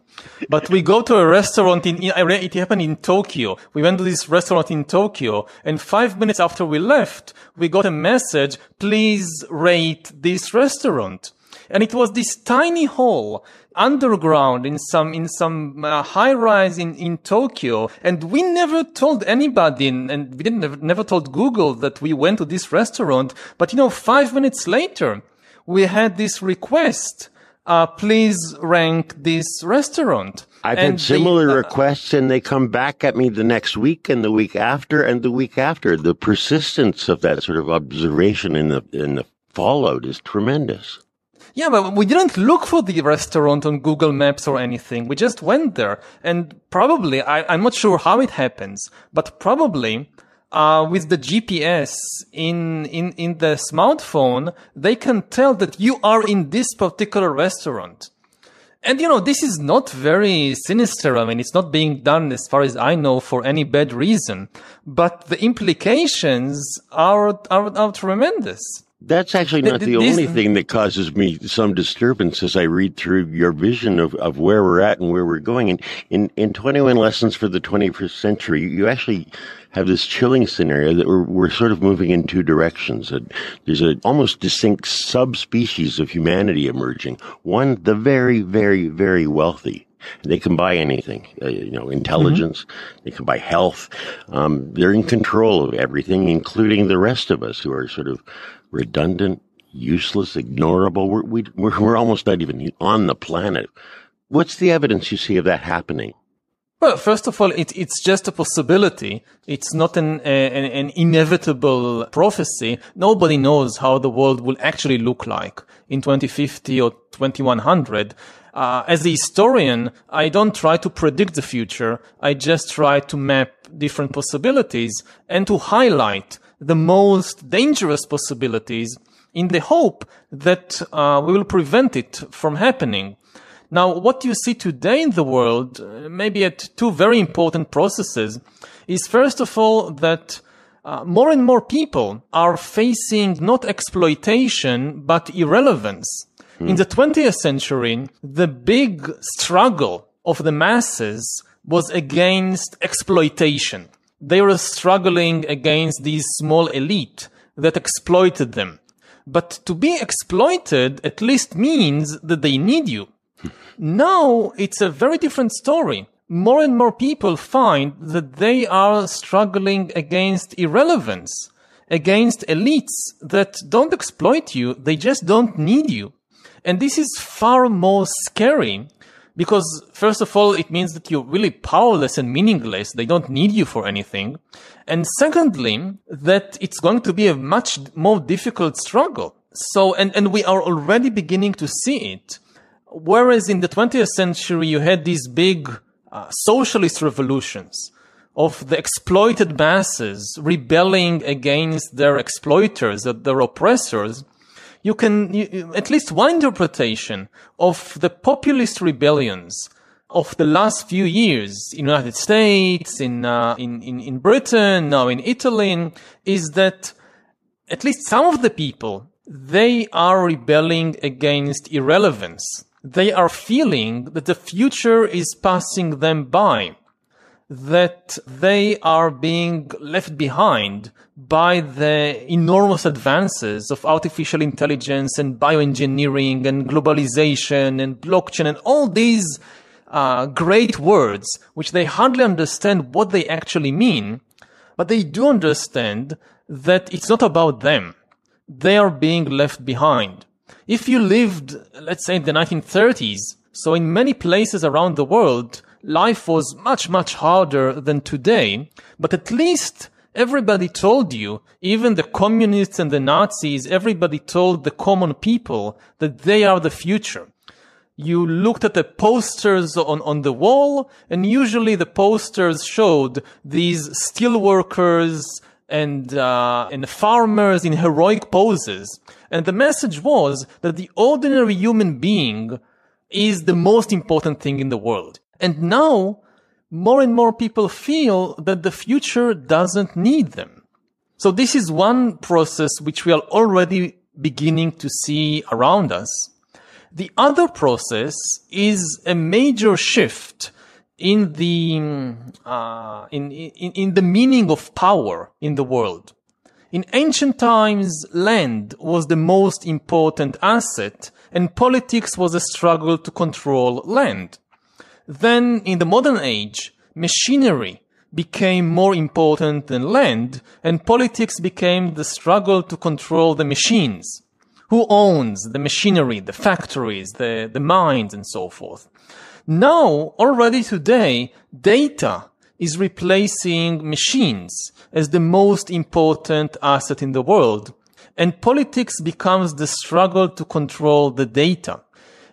But we go to a restaurant in, it happened in Tokyo. We went to this restaurant in Tokyo and five minutes after we left, we got a message, please rate this restaurant. And it was this tiny hole underground in some in some uh, high rise in in Tokyo and we never told anybody and we didn't never, never told Google that we went to this restaurant. But you know 5 minutes later we had this request uh, please rank this restaurant. I've and had similar uh, requests and they come back at me the next week and the week after and the week after. The persistence of that sort of observation in the in the fallout is tremendous yeah, but we didn't look for the restaurant on Google Maps or anything. We just went there. And probably, I, am not sure how it happens, but probably, uh, with the GPS in, in, in the smartphone, they can tell that you are in this particular restaurant. And you know, this is not very sinister. I mean, it's not being done as far as I know for any bad reason, but the implications are, are, are tremendous. That's actually not the, the only thing that causes me some disturbance as I read through your vision of, of where we're at and where we're going. And in, in 21 Lessons for the 21st Century, you actually have this chilling scenario that we're, we're sort of moving in two directions. There's an almost distinct subspecies of humanity emerging. One, the very, very, very wealthy. They can buy anything, uh, you know, intelligence. Mm-hmm. They can buy health. Um, they're in control of everything, including the rest of us who are sort of redundant, useless, ignorable. We're, we, we're, we're almost not even on the planet. What's the evidence you see of that happening? Well, first of all, it, it's just a possibility. It's not an, an, an, inevitable prophecy. Nobody knows how the world will actually look like in 2050 or 2100. Uh, as a historian, I don't try to predict the future. I just try to map different possibilities and to highlight the most dangerous possibilities in the hope that uh, we will prevent it from happening. Now, what you see today in the world, uh, maybe at two very important processes, is first of all that uh, more and more people are facing not exploitation, but irrelevance. Hmm. In the 20th century, the big struggle of the masses was against exploitation they were struggling against these small elite that exploited them. But to be exploited at least means that they need you. now it's a very different story. More and more people find that they are struggling against irrelevance, against elites that don't exploit you, they just don't need you. And this is far more scary because first of all, it means that you're really powerless and meaningless. They don't need you for anything. And secondly, that it's going to be a much more difficult struggle. So, and, and we are already beginning to see it. Whereas in the 20th century, you had these big uh, socialist revolutions of the exploited masses rebelling against their exploiters, their oppressors you can, you, at least one interpretation of the populist rebellions of the last few years in the United States, in, uh, in, in, in Britain, now in Italy, is that at least some of the people, they are rebelling against irrelevance. They are feeling that the future is passing them by that they are being left behind by the enormous advances of artificial intelligence and bioengineering and globalization and blockchain and all these uh, great words, which they hardly understand what they actually mean, but they do understand that it's not about them. They are being left behind. If you lived, let's say in the 1930s, so in many places around the world, life was much, much harder than today, but at least everybody told you, even the communists and the Nazis, everybody told the common people that they are the future. You looked at the posters on, on the wall, and usually the posters showed these steel workers and, uh, and farmers in heroic poses. And the message was that the ordinary human being is the most important thing in the world. And now more and more people feel that the future doesn't need them. So this is one process which we are already beginning to see around us. The other process is a major shift in the uh, in, in in the meaning of power in the world. In ancient times, land was the most important asset, and politics was a struggle to control land. Then, in the modern age, machinery became more important than land, and politics became the struggle to control the machines. Who owns the machinery, the factories, the, the mines, and so forth? Now, already today, data is replacing machines as the most important asset in the world. And politics becomes the struggle to control the data.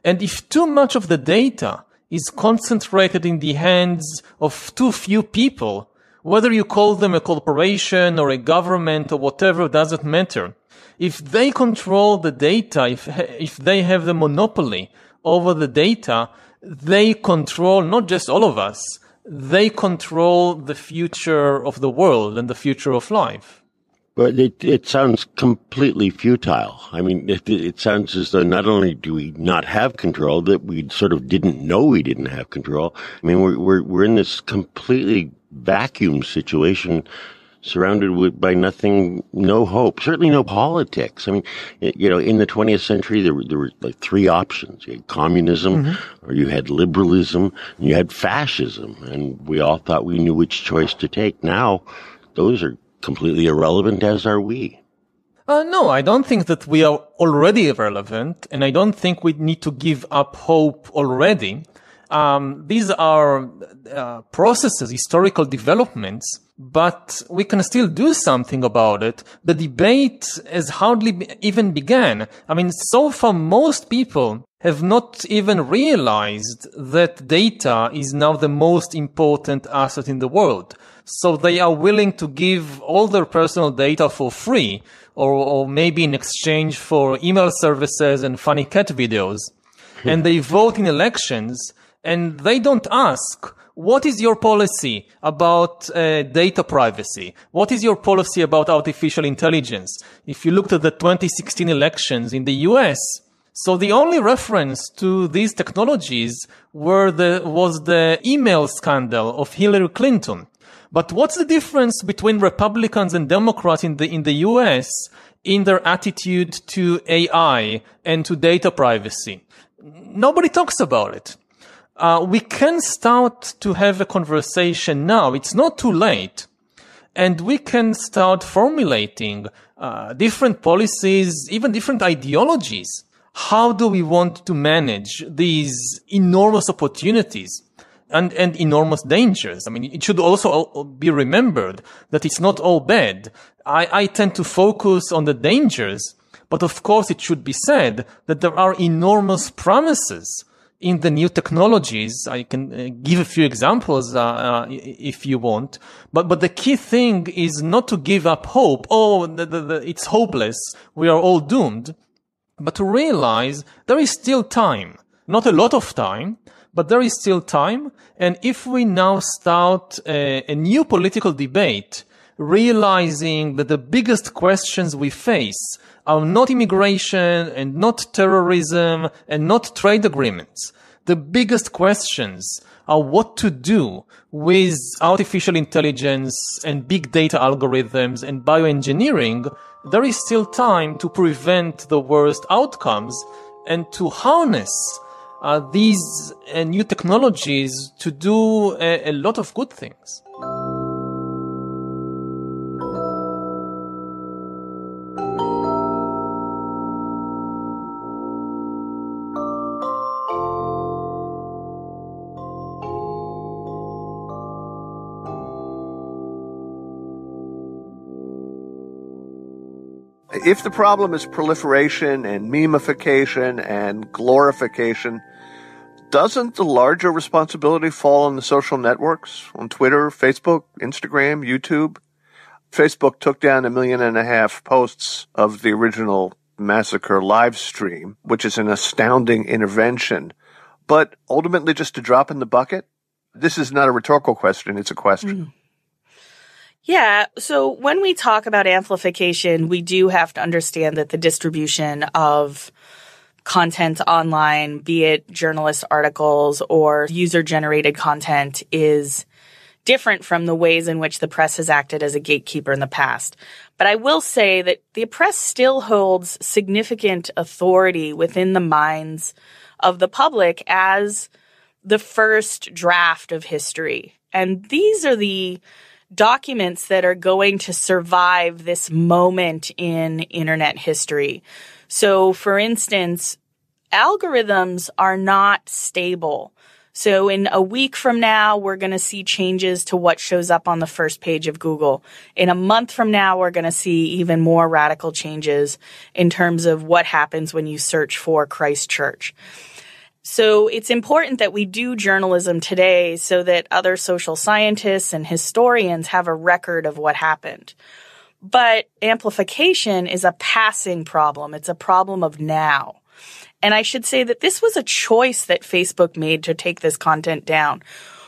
And if too much of the data is concentrated in the hands of too few people, whether you call them a corporation or a government or whatever doesn't matter. If they control the data, if, if they have the monopoly over the data, they control not just all of us, they control the future of the world and the future of life. But it, it sounds completely futile. I mean, it, it sounds as though not only do we not have control, that we sort of didn't know we didn't have control. I mean, we're, we're, we're in this completely vacuum situation surrounded with, by nothing, no hope, certainly no politics. I mean, you know, in the 20th century, there were, there were like three options. You had communism, mm-hmm. or you had liberalism, and you had fascism, and we all thought we knew which choice to take. Now, those are completely irrelevant, as are we. Uh, no, I don't think that we are already irrelevant, and I don't think we need to give up hope already. Um, these are uh, processes, historical developments, but we can still do something about it. The debate has hardly even began. I mean, so far, most people have not even realized that data is now the most important asset in the world. So they are willing to give all their personal data for free or, or maybe in exchange for email services and funny cat videos. and they vote in elections and they don't ask, what is your policy about uh, data privacy? What is your policy about artificial intelligence? If you looked at the 2016 elections in the US, so the only reference to these technologies were the, was the email scandal of Hillary Clinton. But what's the difference between Republicans and Democrats in the, in the US in their attitude to AI and to data privacy? Nobody talks about it. Uh, we can start to have a conversation now. It's not too late. And we can start formulating uh, different policies, even different ideologies. How do we want to manage these enormous opportunities? And, and enormous dangers. I mean, it should also be remembered that it's not all bad. I, I tend to focus on the dangers, but of course it should be said that there are enormous promises in the new technologies. I can uh, give a few examples, uh, uh, if you want. But, but the key thing is not to give up hope. Oh, the, the, the, it's hopeless. We are all doomed. But to realize there is still time. Not a lot of time, but there is still time. And if we now start a, a new political debate, realizing that the biggest questions we face are not immigration and not terrorism and not trade agreements. The biggest questions are what to do with artificial intelligence and big data algorithms and bioengineering. There is still time to prevent the worst outcomes and to harness uh, these uh, new technologies to do a, a lot of good things. if the problem is proliferation and memification and glorification, doesn't the larger responsibility fall on the social networks, on Twitter, Facebook, Instagram, YouTube? Facebook took down a million and a half posts of the original massacre live stream, which is an astounding intervention, but ultimately just a drop in the bucket. This is not a rhetorical question, it's a question. Mm. Yeah. So when we talk about amplification, we do have to understand that the distribution of content online, be it journalist articles or user generated content is different from the ways in which the press has acted as a gatekeeper in the past. But I will say that the press still holds significant authority within the minds of the public as the first draft of history. And these are the documents that are going to survive this moment in internet history. So, for instance, algorithms are not stable. So in a week from now, we're going to see changes to what shows up on the first page of Google. In a month from now, we're going to see even more radical changes in terms of what happens when you search for Christchurch. So it's important that we do journalism today so that other social scientists and historians have a record of what happened. But amplification is a passing problem. It's a problem of now. And I should say that this was a choice that Facebook made to take this content down.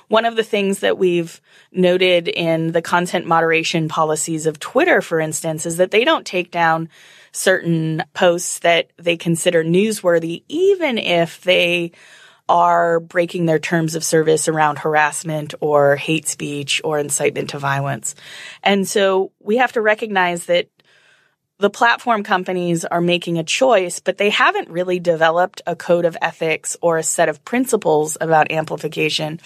One of the things that we've noted in the content moderation policies of Twitter, for instance, is that they don't take down certain posts that they consider newsworthy, even if they are breaking their terms of service around harassment or hate speech or incitement to violence. And so we have to recognize that the platform companies are making a choice, but they haven't really developed a code of ethics or a set of principles about amplification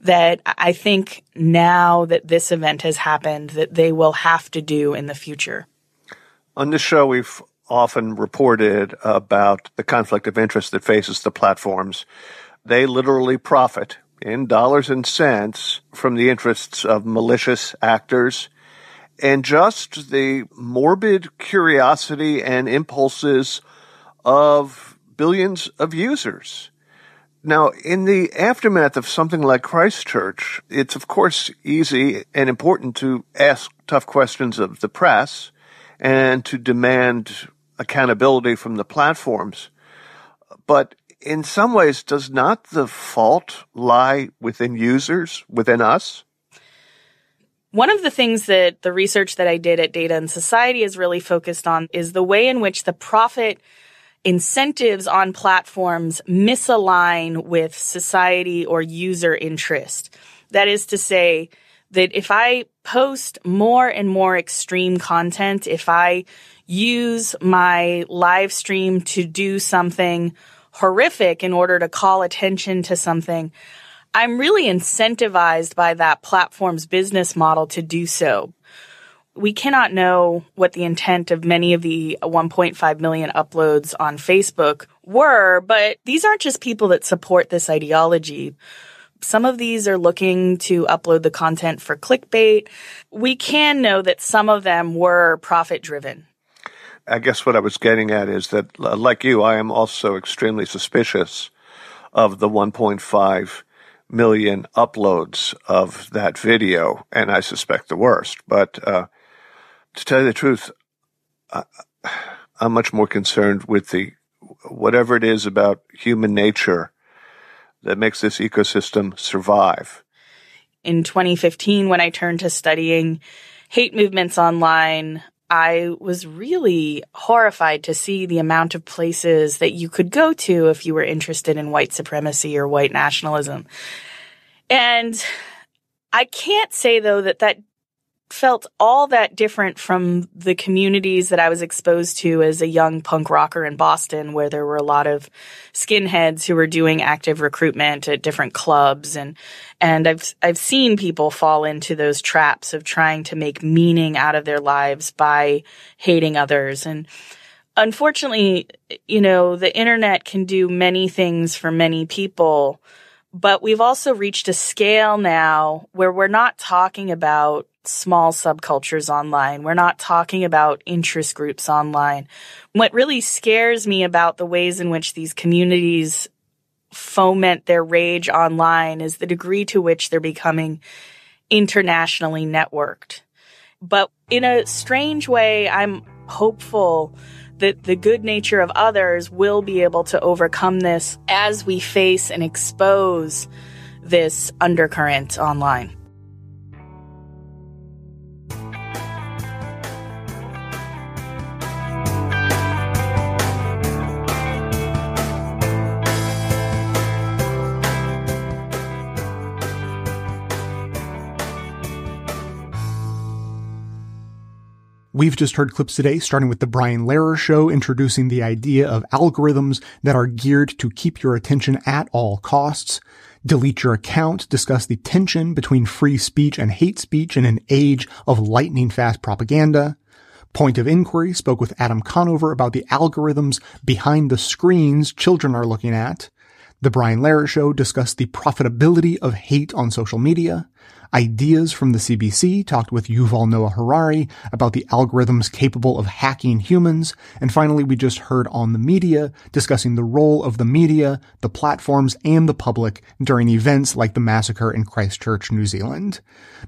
that I think now that this event has happened that they will have to do in the future. On this show, we've often reported about the conflict of interest that faces the platforms. They literally profit in dollars and cents from the interests of malicious actors and just the morbid curiosity and impulses of billions of users. Now, in the aftermath of something like Christchurch, it's of course easy and important to ask tough questions of the press and to demand accountability from the platforms. But in some ways, does not the fault lie within users, within us? One of the things that the research that I did at Data and Society is really focused on is the way in which the profit incentives on platforms misalign with society or user interest. That is to say, that if I post more and more extreme content, if I use my live stream to do something horrific in order to call attention to something, I'm really incentivized by that platform's business model to do so. We cannot know what the intent of many of the 1.5 million uploads on Facebook were, but these aren't just people that support this ideology. Some of these are looking to upload the content for clickbait. We can know that some of them were profit driven. I guess what I was getting at is that, like you, I am also extremely suspicious of the 1.5 million uploads of that video, and I suspect the worst. But uh, to tell you the truth, I, I'm much more concerned with the whatever it is about human nature that makes this ecosystem survive. In 2015, when I turned to studying hate movements online, I was really horrified to see the amount of places that you could go to if you were interested in white supremacy or white nationalism. And I can't say though that that felt all that different from the communities that I was exposed to as a young punk rocker in Boston, where there were a lot of skinheads who were doing active recruitment at different clubs. And, and I've, I've seen people fall into those traps of trying to make meaning out of their lives by hating others. And unfortunately, you know, the internet can do many things for many people but we've also reached a scale now where we're not talking about small subcultures online. We're not talking about interest groups online. What really scares me about the ways in which these communities foment their rage online is the degree to which they're becoming internationally networked. But in a strange way, I'm hopeful that the good nature of others will be able to overcome this as we face and expose this undercurrent online. We've just heard clips today, starting with the Brian Lehrer show, introducing the idea of algorithms that are geared to keep your attention at all costs. Delete Your Account discuss the tension between free speech and hate speech in an age of lightning fast propaganda. Point of Inquiry spoke with Adam Conover about the algorithms behind the screens children are looking at. The Brian Lehrer Show discussed the profitability of hate on social media. Ideas from the CBC talked with Yuval Noah Harari about the algorithms capable of hacking humans. And finally, we just heard on the media discussing the role of the media, the platforms, and the public during events like the massacre in Christchurch, New Zealand.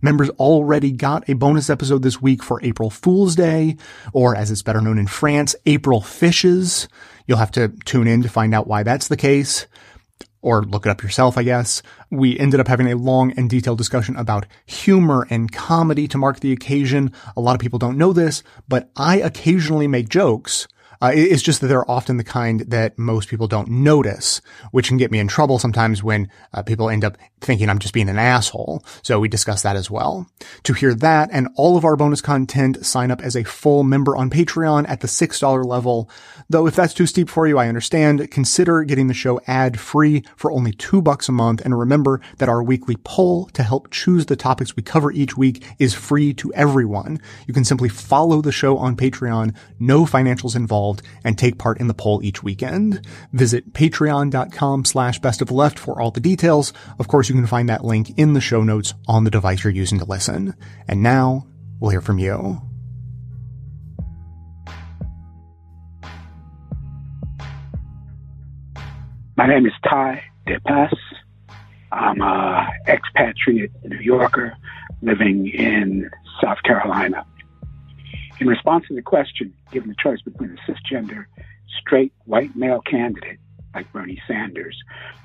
Members already got a bonus episode this week for April Fool's Day, or as it's better known in France, April Fishes. You'll have to tune in to find out why that's the case or look it up yourself, I guess. We ended up having a long and detailed discussion about humor and comedy to mark the occasion. A lot of people don't know this, but I occasionally make jokes uh, it's just that they're often the kind that most people don't notice, which can get me in trouble sometimes when uh, people end up thinking I'm just being an asshole. So we discuss that as well. To hear that and all of our bonus content, sign up as a full member on Patreon at the $6 level. Though if that's too steep for you, I understand. Consider getting the show ad free for only two bucks a month. And remember that our weekly poll to help choose the topics we cover each week is free to everyone. You can simply follow the show on Patreon. No financials involved involved and take part in the poll each weekend. Visit patreon.com slash best of left for all the details. Of course, you can find that link in the show notes on the device you're using to listen. And now we'll hear from you. My name is Ty DePass. I'm a expatriate New Yorker living in South Carolina. In response to the question, given the choice between a cisgender, straight, white male candidate like Bernie Sanders,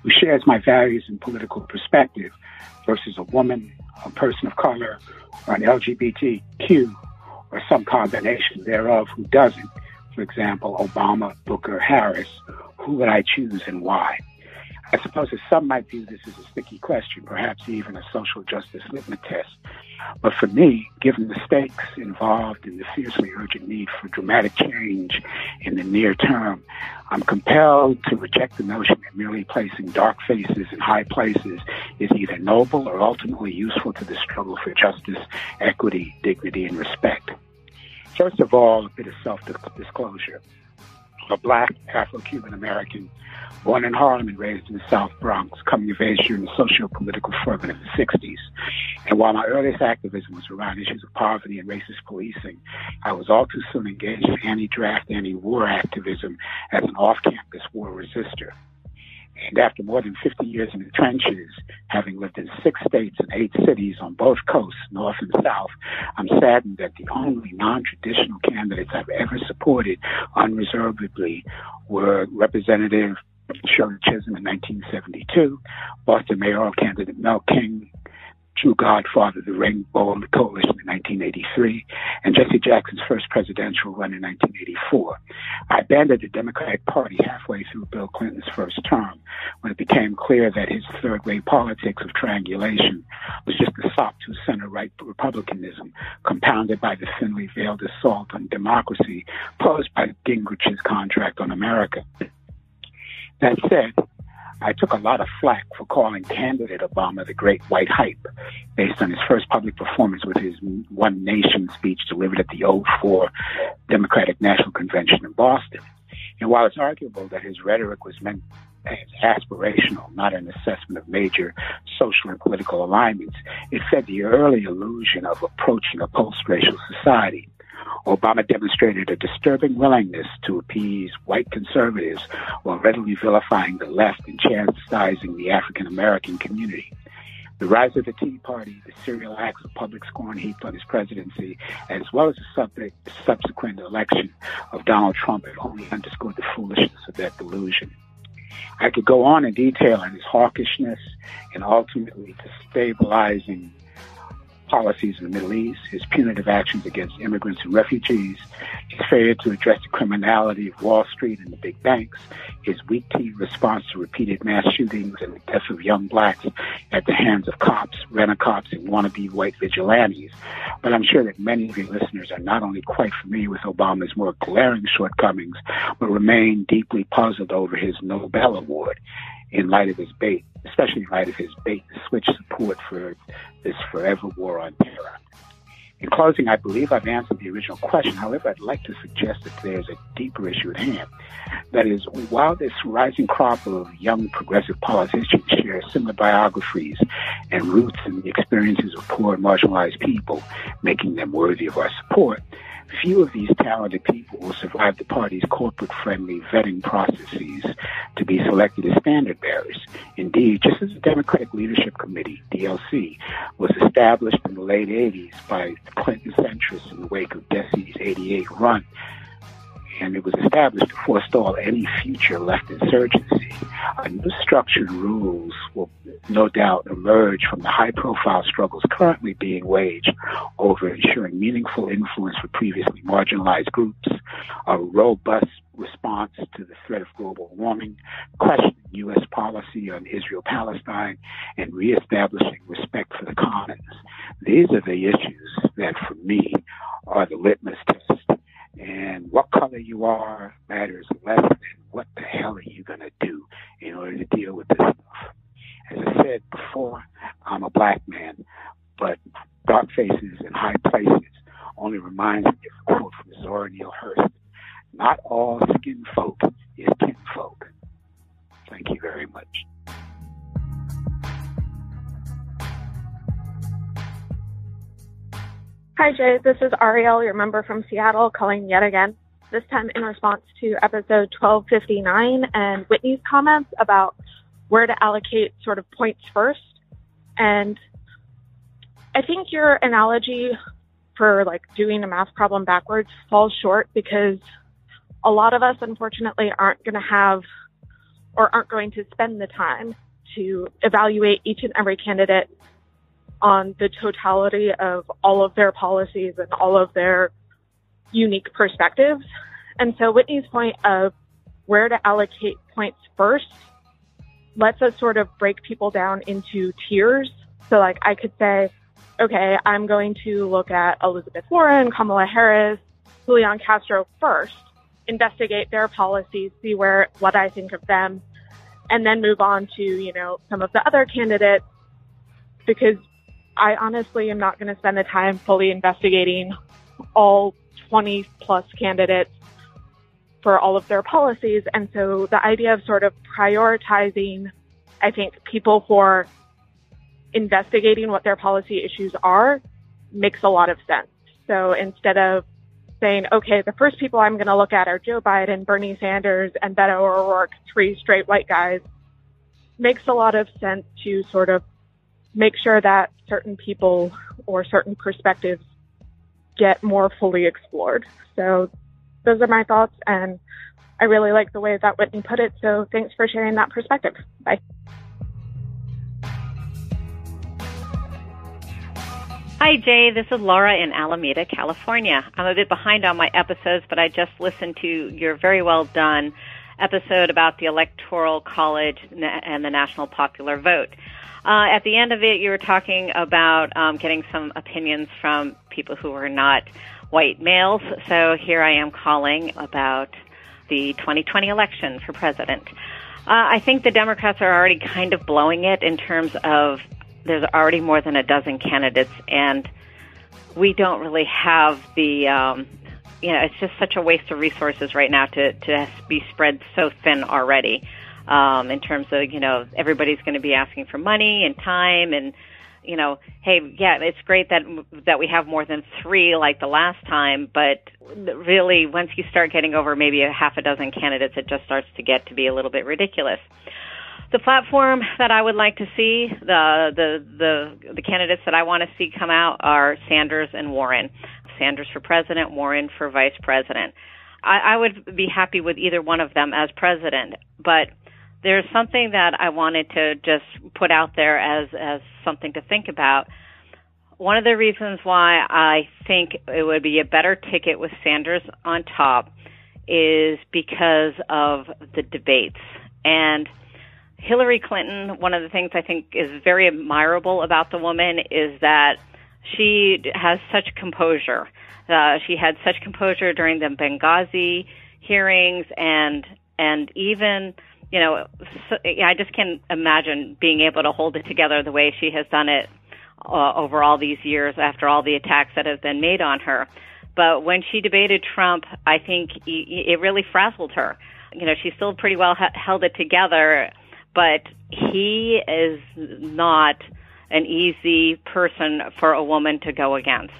who shares my values and political perspective, versus a woman, a person of color, or an LGBTQ, or some combination thereof who doesn't, for example, Obama, Booker, Harris, who would I choose and why? I suppose that some might view this as a sticky question, perhaps even a social justice litmus test. But for me, given the stakes involved and the fiercely urgent need for dramatic change in the near term, I'm compelled to reject the notion that merely placing dark faces in high places is either noble or ultimately useful to the struggle for justice, equity, dignity, and respect. First of all, a bit of self-disclosure. A black Afro-Cuban American born in Harlem and raised in the South Bronx, coming of age during the socio-political ferment of the 60s. And while my earliest activism was around issues of poverty and racist policing, I was all too soon engaged in anti-draft, anti-war activism as an off-campus war resistor. And after more than 50 years in the trenches, having lived in six states and eight cities on both coasts, north and south, I'm saddened that the only non-traditional candidates I've ever supported unreservedly were Representative Shirley Chisholm in 1972, Boston mayoral candidate Mel King, True Godfather, the Rainbow Coalition in 1983, and Jesse Jackson's first presidential run in 1984. I abandoned the Democratic Party halfway through Bill Clinton's first term when it became clear that his third rate politics of triangulation was just a sop to center right republicanism, compounded by the thinly veiled assault on democracy posed by Gingrich's contract on America. That said, I took a lot of flack for calling candidate Obama the great white hype based on his first public performance with his One Nation speech delivered at the 04 Democratic National Convention in Boston. And while it's arguable that his rhetoric was meant as aspirational, not an assessment of major social and political alignments, it fed the early illusion of approaching a post-racial society. Obama demonstrated a disturbing willingness to appease white conservatives while readily vilifying the left and chastising the African American community. The rise of the Tea Party, the serial acts of public scorn heaped on his presidency, as well as the subsequent election of Donald Trump have only underscored the foolishness of that delusion. I could go on in detail on his hawkishness and ultimately destabilizing policies in the Middle East, his punitive actions against immigrants and refugees, his failure to address the criminality of Wall Street and the big banks, his weak tea response to repeated mass shootings and the deaths of young blacks at the hands of cops, rent-a-cops, and wannabe white vigilantes. But I'm sure that many of your listeners are not only quite familiar with Obama's more glaring shortcomings, but remain deeply puzzled over his Nobel Award in light of his bait, especially in light of his bait to switch support for this forever war on terror. In closing, I believe I've answered the original question. However, I'd like to suggest that there's a deeper issue at hand. That is, while this rising crop of young progressive politicians share similar biographies and roots in the experiences of poor and marginalized people, making them worthy of our support, Few of these talented people will survive the party's corporate friendly vetting processes to be selected as standard bearers. Indeed, just as the Democratic Leadership Committee, DLC, was established in the late 80s by Clinton centrists in the wake of Jesse's 88 run, and it was established to forestall any future left insurgency. A new structure and rules will no doubt emerge from the high profile struggles currently being waged over ensuring meaningful influence for previously marginalized groups, a robust response to the threat of global warming, questioning U.S. policy on Israel Palestine, and reestablishing respect for the commons. These are the issues that, for me, are the litmus test and what color you are matters less than what the hell are you going to do in order to deal with this stuff. As I said before, I'm a black man, but dark faces in high places only reminds me of a quote from Zora Neale Hurston. Not all skin folk is kinfolk. Thank you very much. Hi, Jay. This is Ariel, your member from Seattle, calling yet again. This time in response to episode 1259 and Whitney's comments about where to allocate sort of points first. And I think your analogy for like doing a math problem backwards falls short because a lot of us, unfortunately, aren't going to have or aren't going to spend the time to evaluate each and every candidate on the totality of all of their policies and all of their unique perspectives. And so Whitney's point of where to allocate points first lets us sort of break people down into tiers. So like I could say, okay, I'm going to look at Elizabeth Warren, Kamala Harris, Julian Castro first, investigate their policies, see where, what I think of them, and then move on to, you know, some of the other candidates because I honestly am not going to spend the time fully investigating all 20 plus candidates for all of their policies. And so the idea of sort of prioritizing, I think, people for investigating what their policy issues are makes a lot of sense. So instead of saying, okay, the first people I'm going to look at are Joe Biden, Bernie Sanders, and Beto O'Rourke, three straight white guys, makes a lot of sense to sort of make sure that certain people or certain perspectives get more fully explored. So those are my thoughts and I really like the way that Whitney put it. So thanks for sharing that perspective. Bye. Hi, Jay. This is Laura in Alameda, California. I'm a bit behind on my episodes, but I just listened to your very well done episode about the Electoral College and the National Popular Vote. Uh, at the end of it, you were talking about um, getting some opinions from people who are not white males. So here I am calling about the 2020 election for president. Uh, I think the Democrats are already kind of blowing it in terms of there's already more than a dozen candidates, and we don't really have the. Um, you know, it's just such a waste of resources right now to to be spread so thin already. Um, in terms of you know everybody's going to be asking for money and time and you know hey yeah it's great that that we have more than three like the last time but really once you start getting over maybe a half a dozen candidates it just starts to get to be a little bit ridiculous the platform that I would like to see, the the the, the candidates that I want to see come out are Sanders and Warren. Sanders for president, Warren for vice president. I, I would be happy with either one of them as president, but there's something that I wanted to just put out there as as something to think about. One of the reasons why I think it would be a better ticket with Sanders on top is because of the debates and Hillary Clinton, one of the things I think is very admirable about the woman is that she has such composure. Uh, she had such composure during the Benghazi hearings and and even you know so, I just can't imagine being able to hold it together the way she has done it uh, over all these years after all the attacks that have been made on her. But when she debated Trump, I think it really frazzled her. You know, she still pretty well held it together but he is not an easy person for a woman to go against.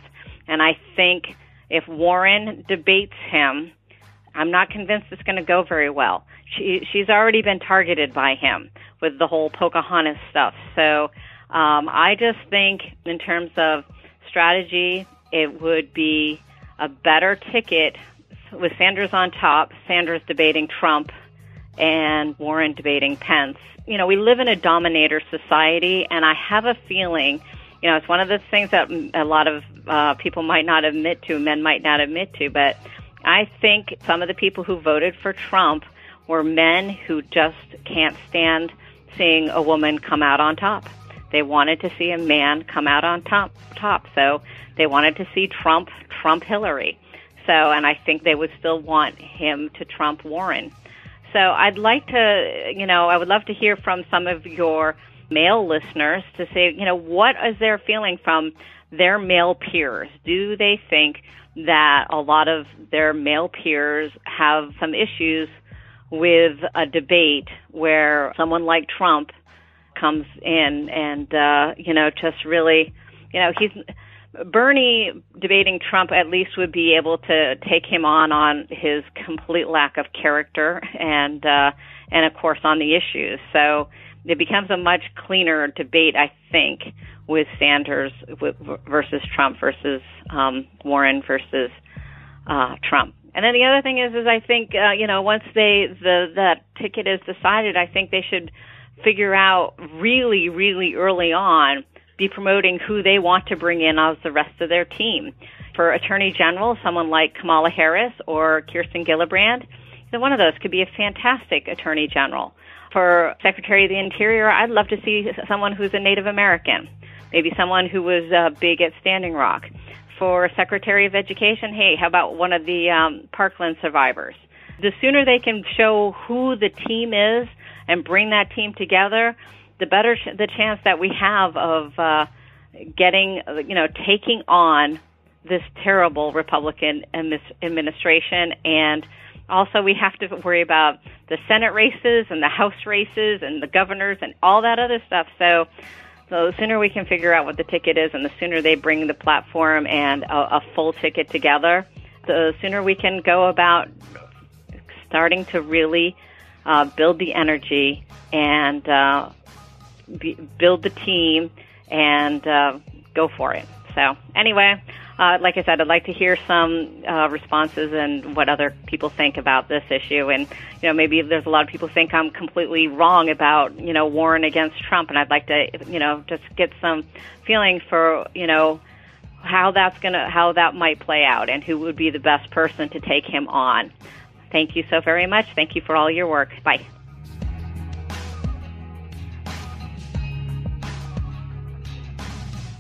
And I think if Warren debates him, I'm not convinced it's going to go very well. She, she's already been targeted by him with the whole Pocahontas stuff. So um, I just think, in terms of strategy, it would be a better ticket with Sanders on top, Sanders debating Trump and Warren debating Pence. You know, we live in a dominator society, and I have a feeling, you know, it's one of the things that a lot of uh, people might not admit to, men might not admit to, but I think some of the people who voted for Trump were men who just can't stand seeing a woman come out on top. They wanted to see a man come out on top, top. So they wanted to see Trump, Trump Hillary. So, and I think they would still want him to Trump Warren. So I'd like to, you know, I would love to hear from some of your male listeners to say, you know, what is their feeling from their male peers? Do they think that a lot of their male peers have some issues with a debate where someone like Trump comes in and, uh, you know, just really, you know, he's Bernie debating Trump at least would be able to take him on on his complete lack of character and uh, and of course on the issues. So it becomes a much cleaner debate, I think, with Sanders versus Trump versus um, Warren versus uh, Trump. And then the other thing is, is I think uh, you know once they the that ticket is decided, I think they should figure out really, really early on be promoting who they want to bring in as the rest of their team. For Attorney General, someone like Kamala Harris or Kirsten Gillibrand, either one of those could be a fantastic Attorney General. For Secretary of the Interior, I'd love to see someone who's a Native American, maybe someone who was uh, big at Standing Rock. For Secretary of Education, hey, how about one of the um, Parkland survivors? The sooner they can show who the team is and bring that team together, the better ch- the chance that we have of uh, getting, you know, taking on this terrible Republican administration. And also, we have to worry about the Senate races and the House races and the governors and all that other stuff. So, so the sooner we can figure out what the ticket is, and the sooner they bring the platform and a, a full ticket together, the sooner we can go about starting to really uh, build the energy and uh, be, build the team and uh, go for it. So anyway, uh, like I said, I'd like to hear some uh, responses and what other people think about this issue. And you know, maybe there's a lot of people think I'm completely wrong about you know Warren against Trump, and I'd like to you know just get some feeling for you know how that's gonna how that might play out and who would be the best person to take him on. Thank you so very much. Thank you for all your work. Bye.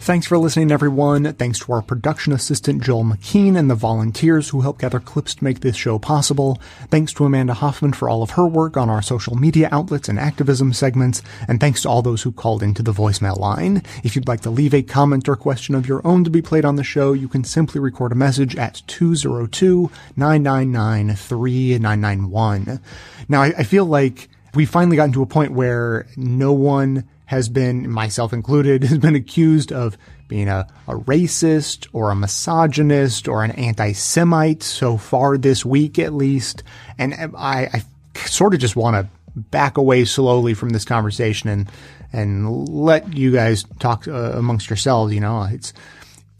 Thanks for listening, everyone. Thanks to our production assistant, Joel McKean, and the volunteers who help gather clips to make this show possible. Thanks to Amanda Hoffman for all of her work on our social media outlets and activism segments. And thanks to all those who called into the voicemail line. If you'd like to leave a comment or question of your own to be played on the show, you can simply record a message at 202-999-3991. Now, I, I feel like we've finally gotten to a point where no one has been, myself included, has been accused of being a, a racist or a misogynist or an anti-Semite so far this week at least. And I, I sort of just want to back away slowly from this conversation and, and let you guys talk uh, amongst yourselves. You know, it's,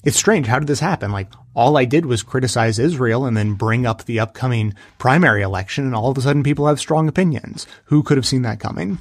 it's strange. How did this happen? Like all I did was criticize Israel and then bring up the upcoming primary election and all of a sudden people have strong opinions. Who could have seen that coming?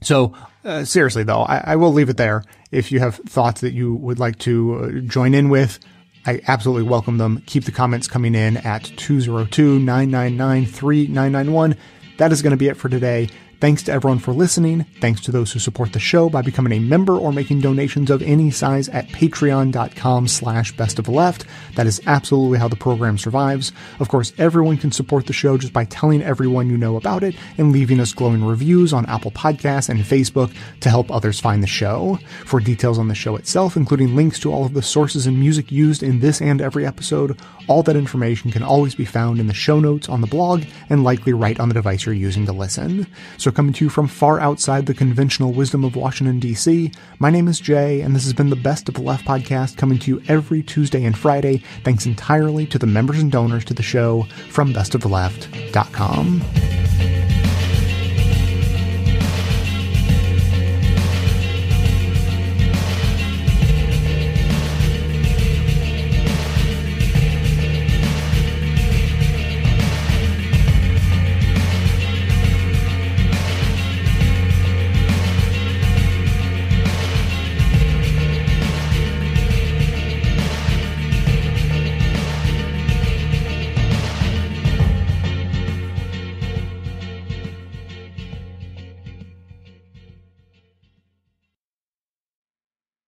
So uh, seriously though, I, I, will leave it there. If you have thoughts that you would like to uh, join in with, I absolutely welcome them. Keep the comments coming in at 202-999-3991. That is going to be it for today. Thanks to everyone for listening. Thanks to those who support the show by becoming a member or making donations of any size at patreon.com slash best of left. That is absolutely how the program survives. Of course, everyone can support the show just by telling everyone you know about it and leaving us glowing reviews on Apple Podcasts and Facebook to help others find the show. For details on the show itself, including links to all of the sources and music used in this and every episode, all that information can always be found in the show notes on the blog and likely right on the device you're using to listen. Coming to you from far outside the conventional wisdom of Washington, D.C., my name is Jay, and this has been the Best of the Left podcast coming to you every Tuesday and Friday, thanks entirely to the members and donors to the show from bestoftheleft.com.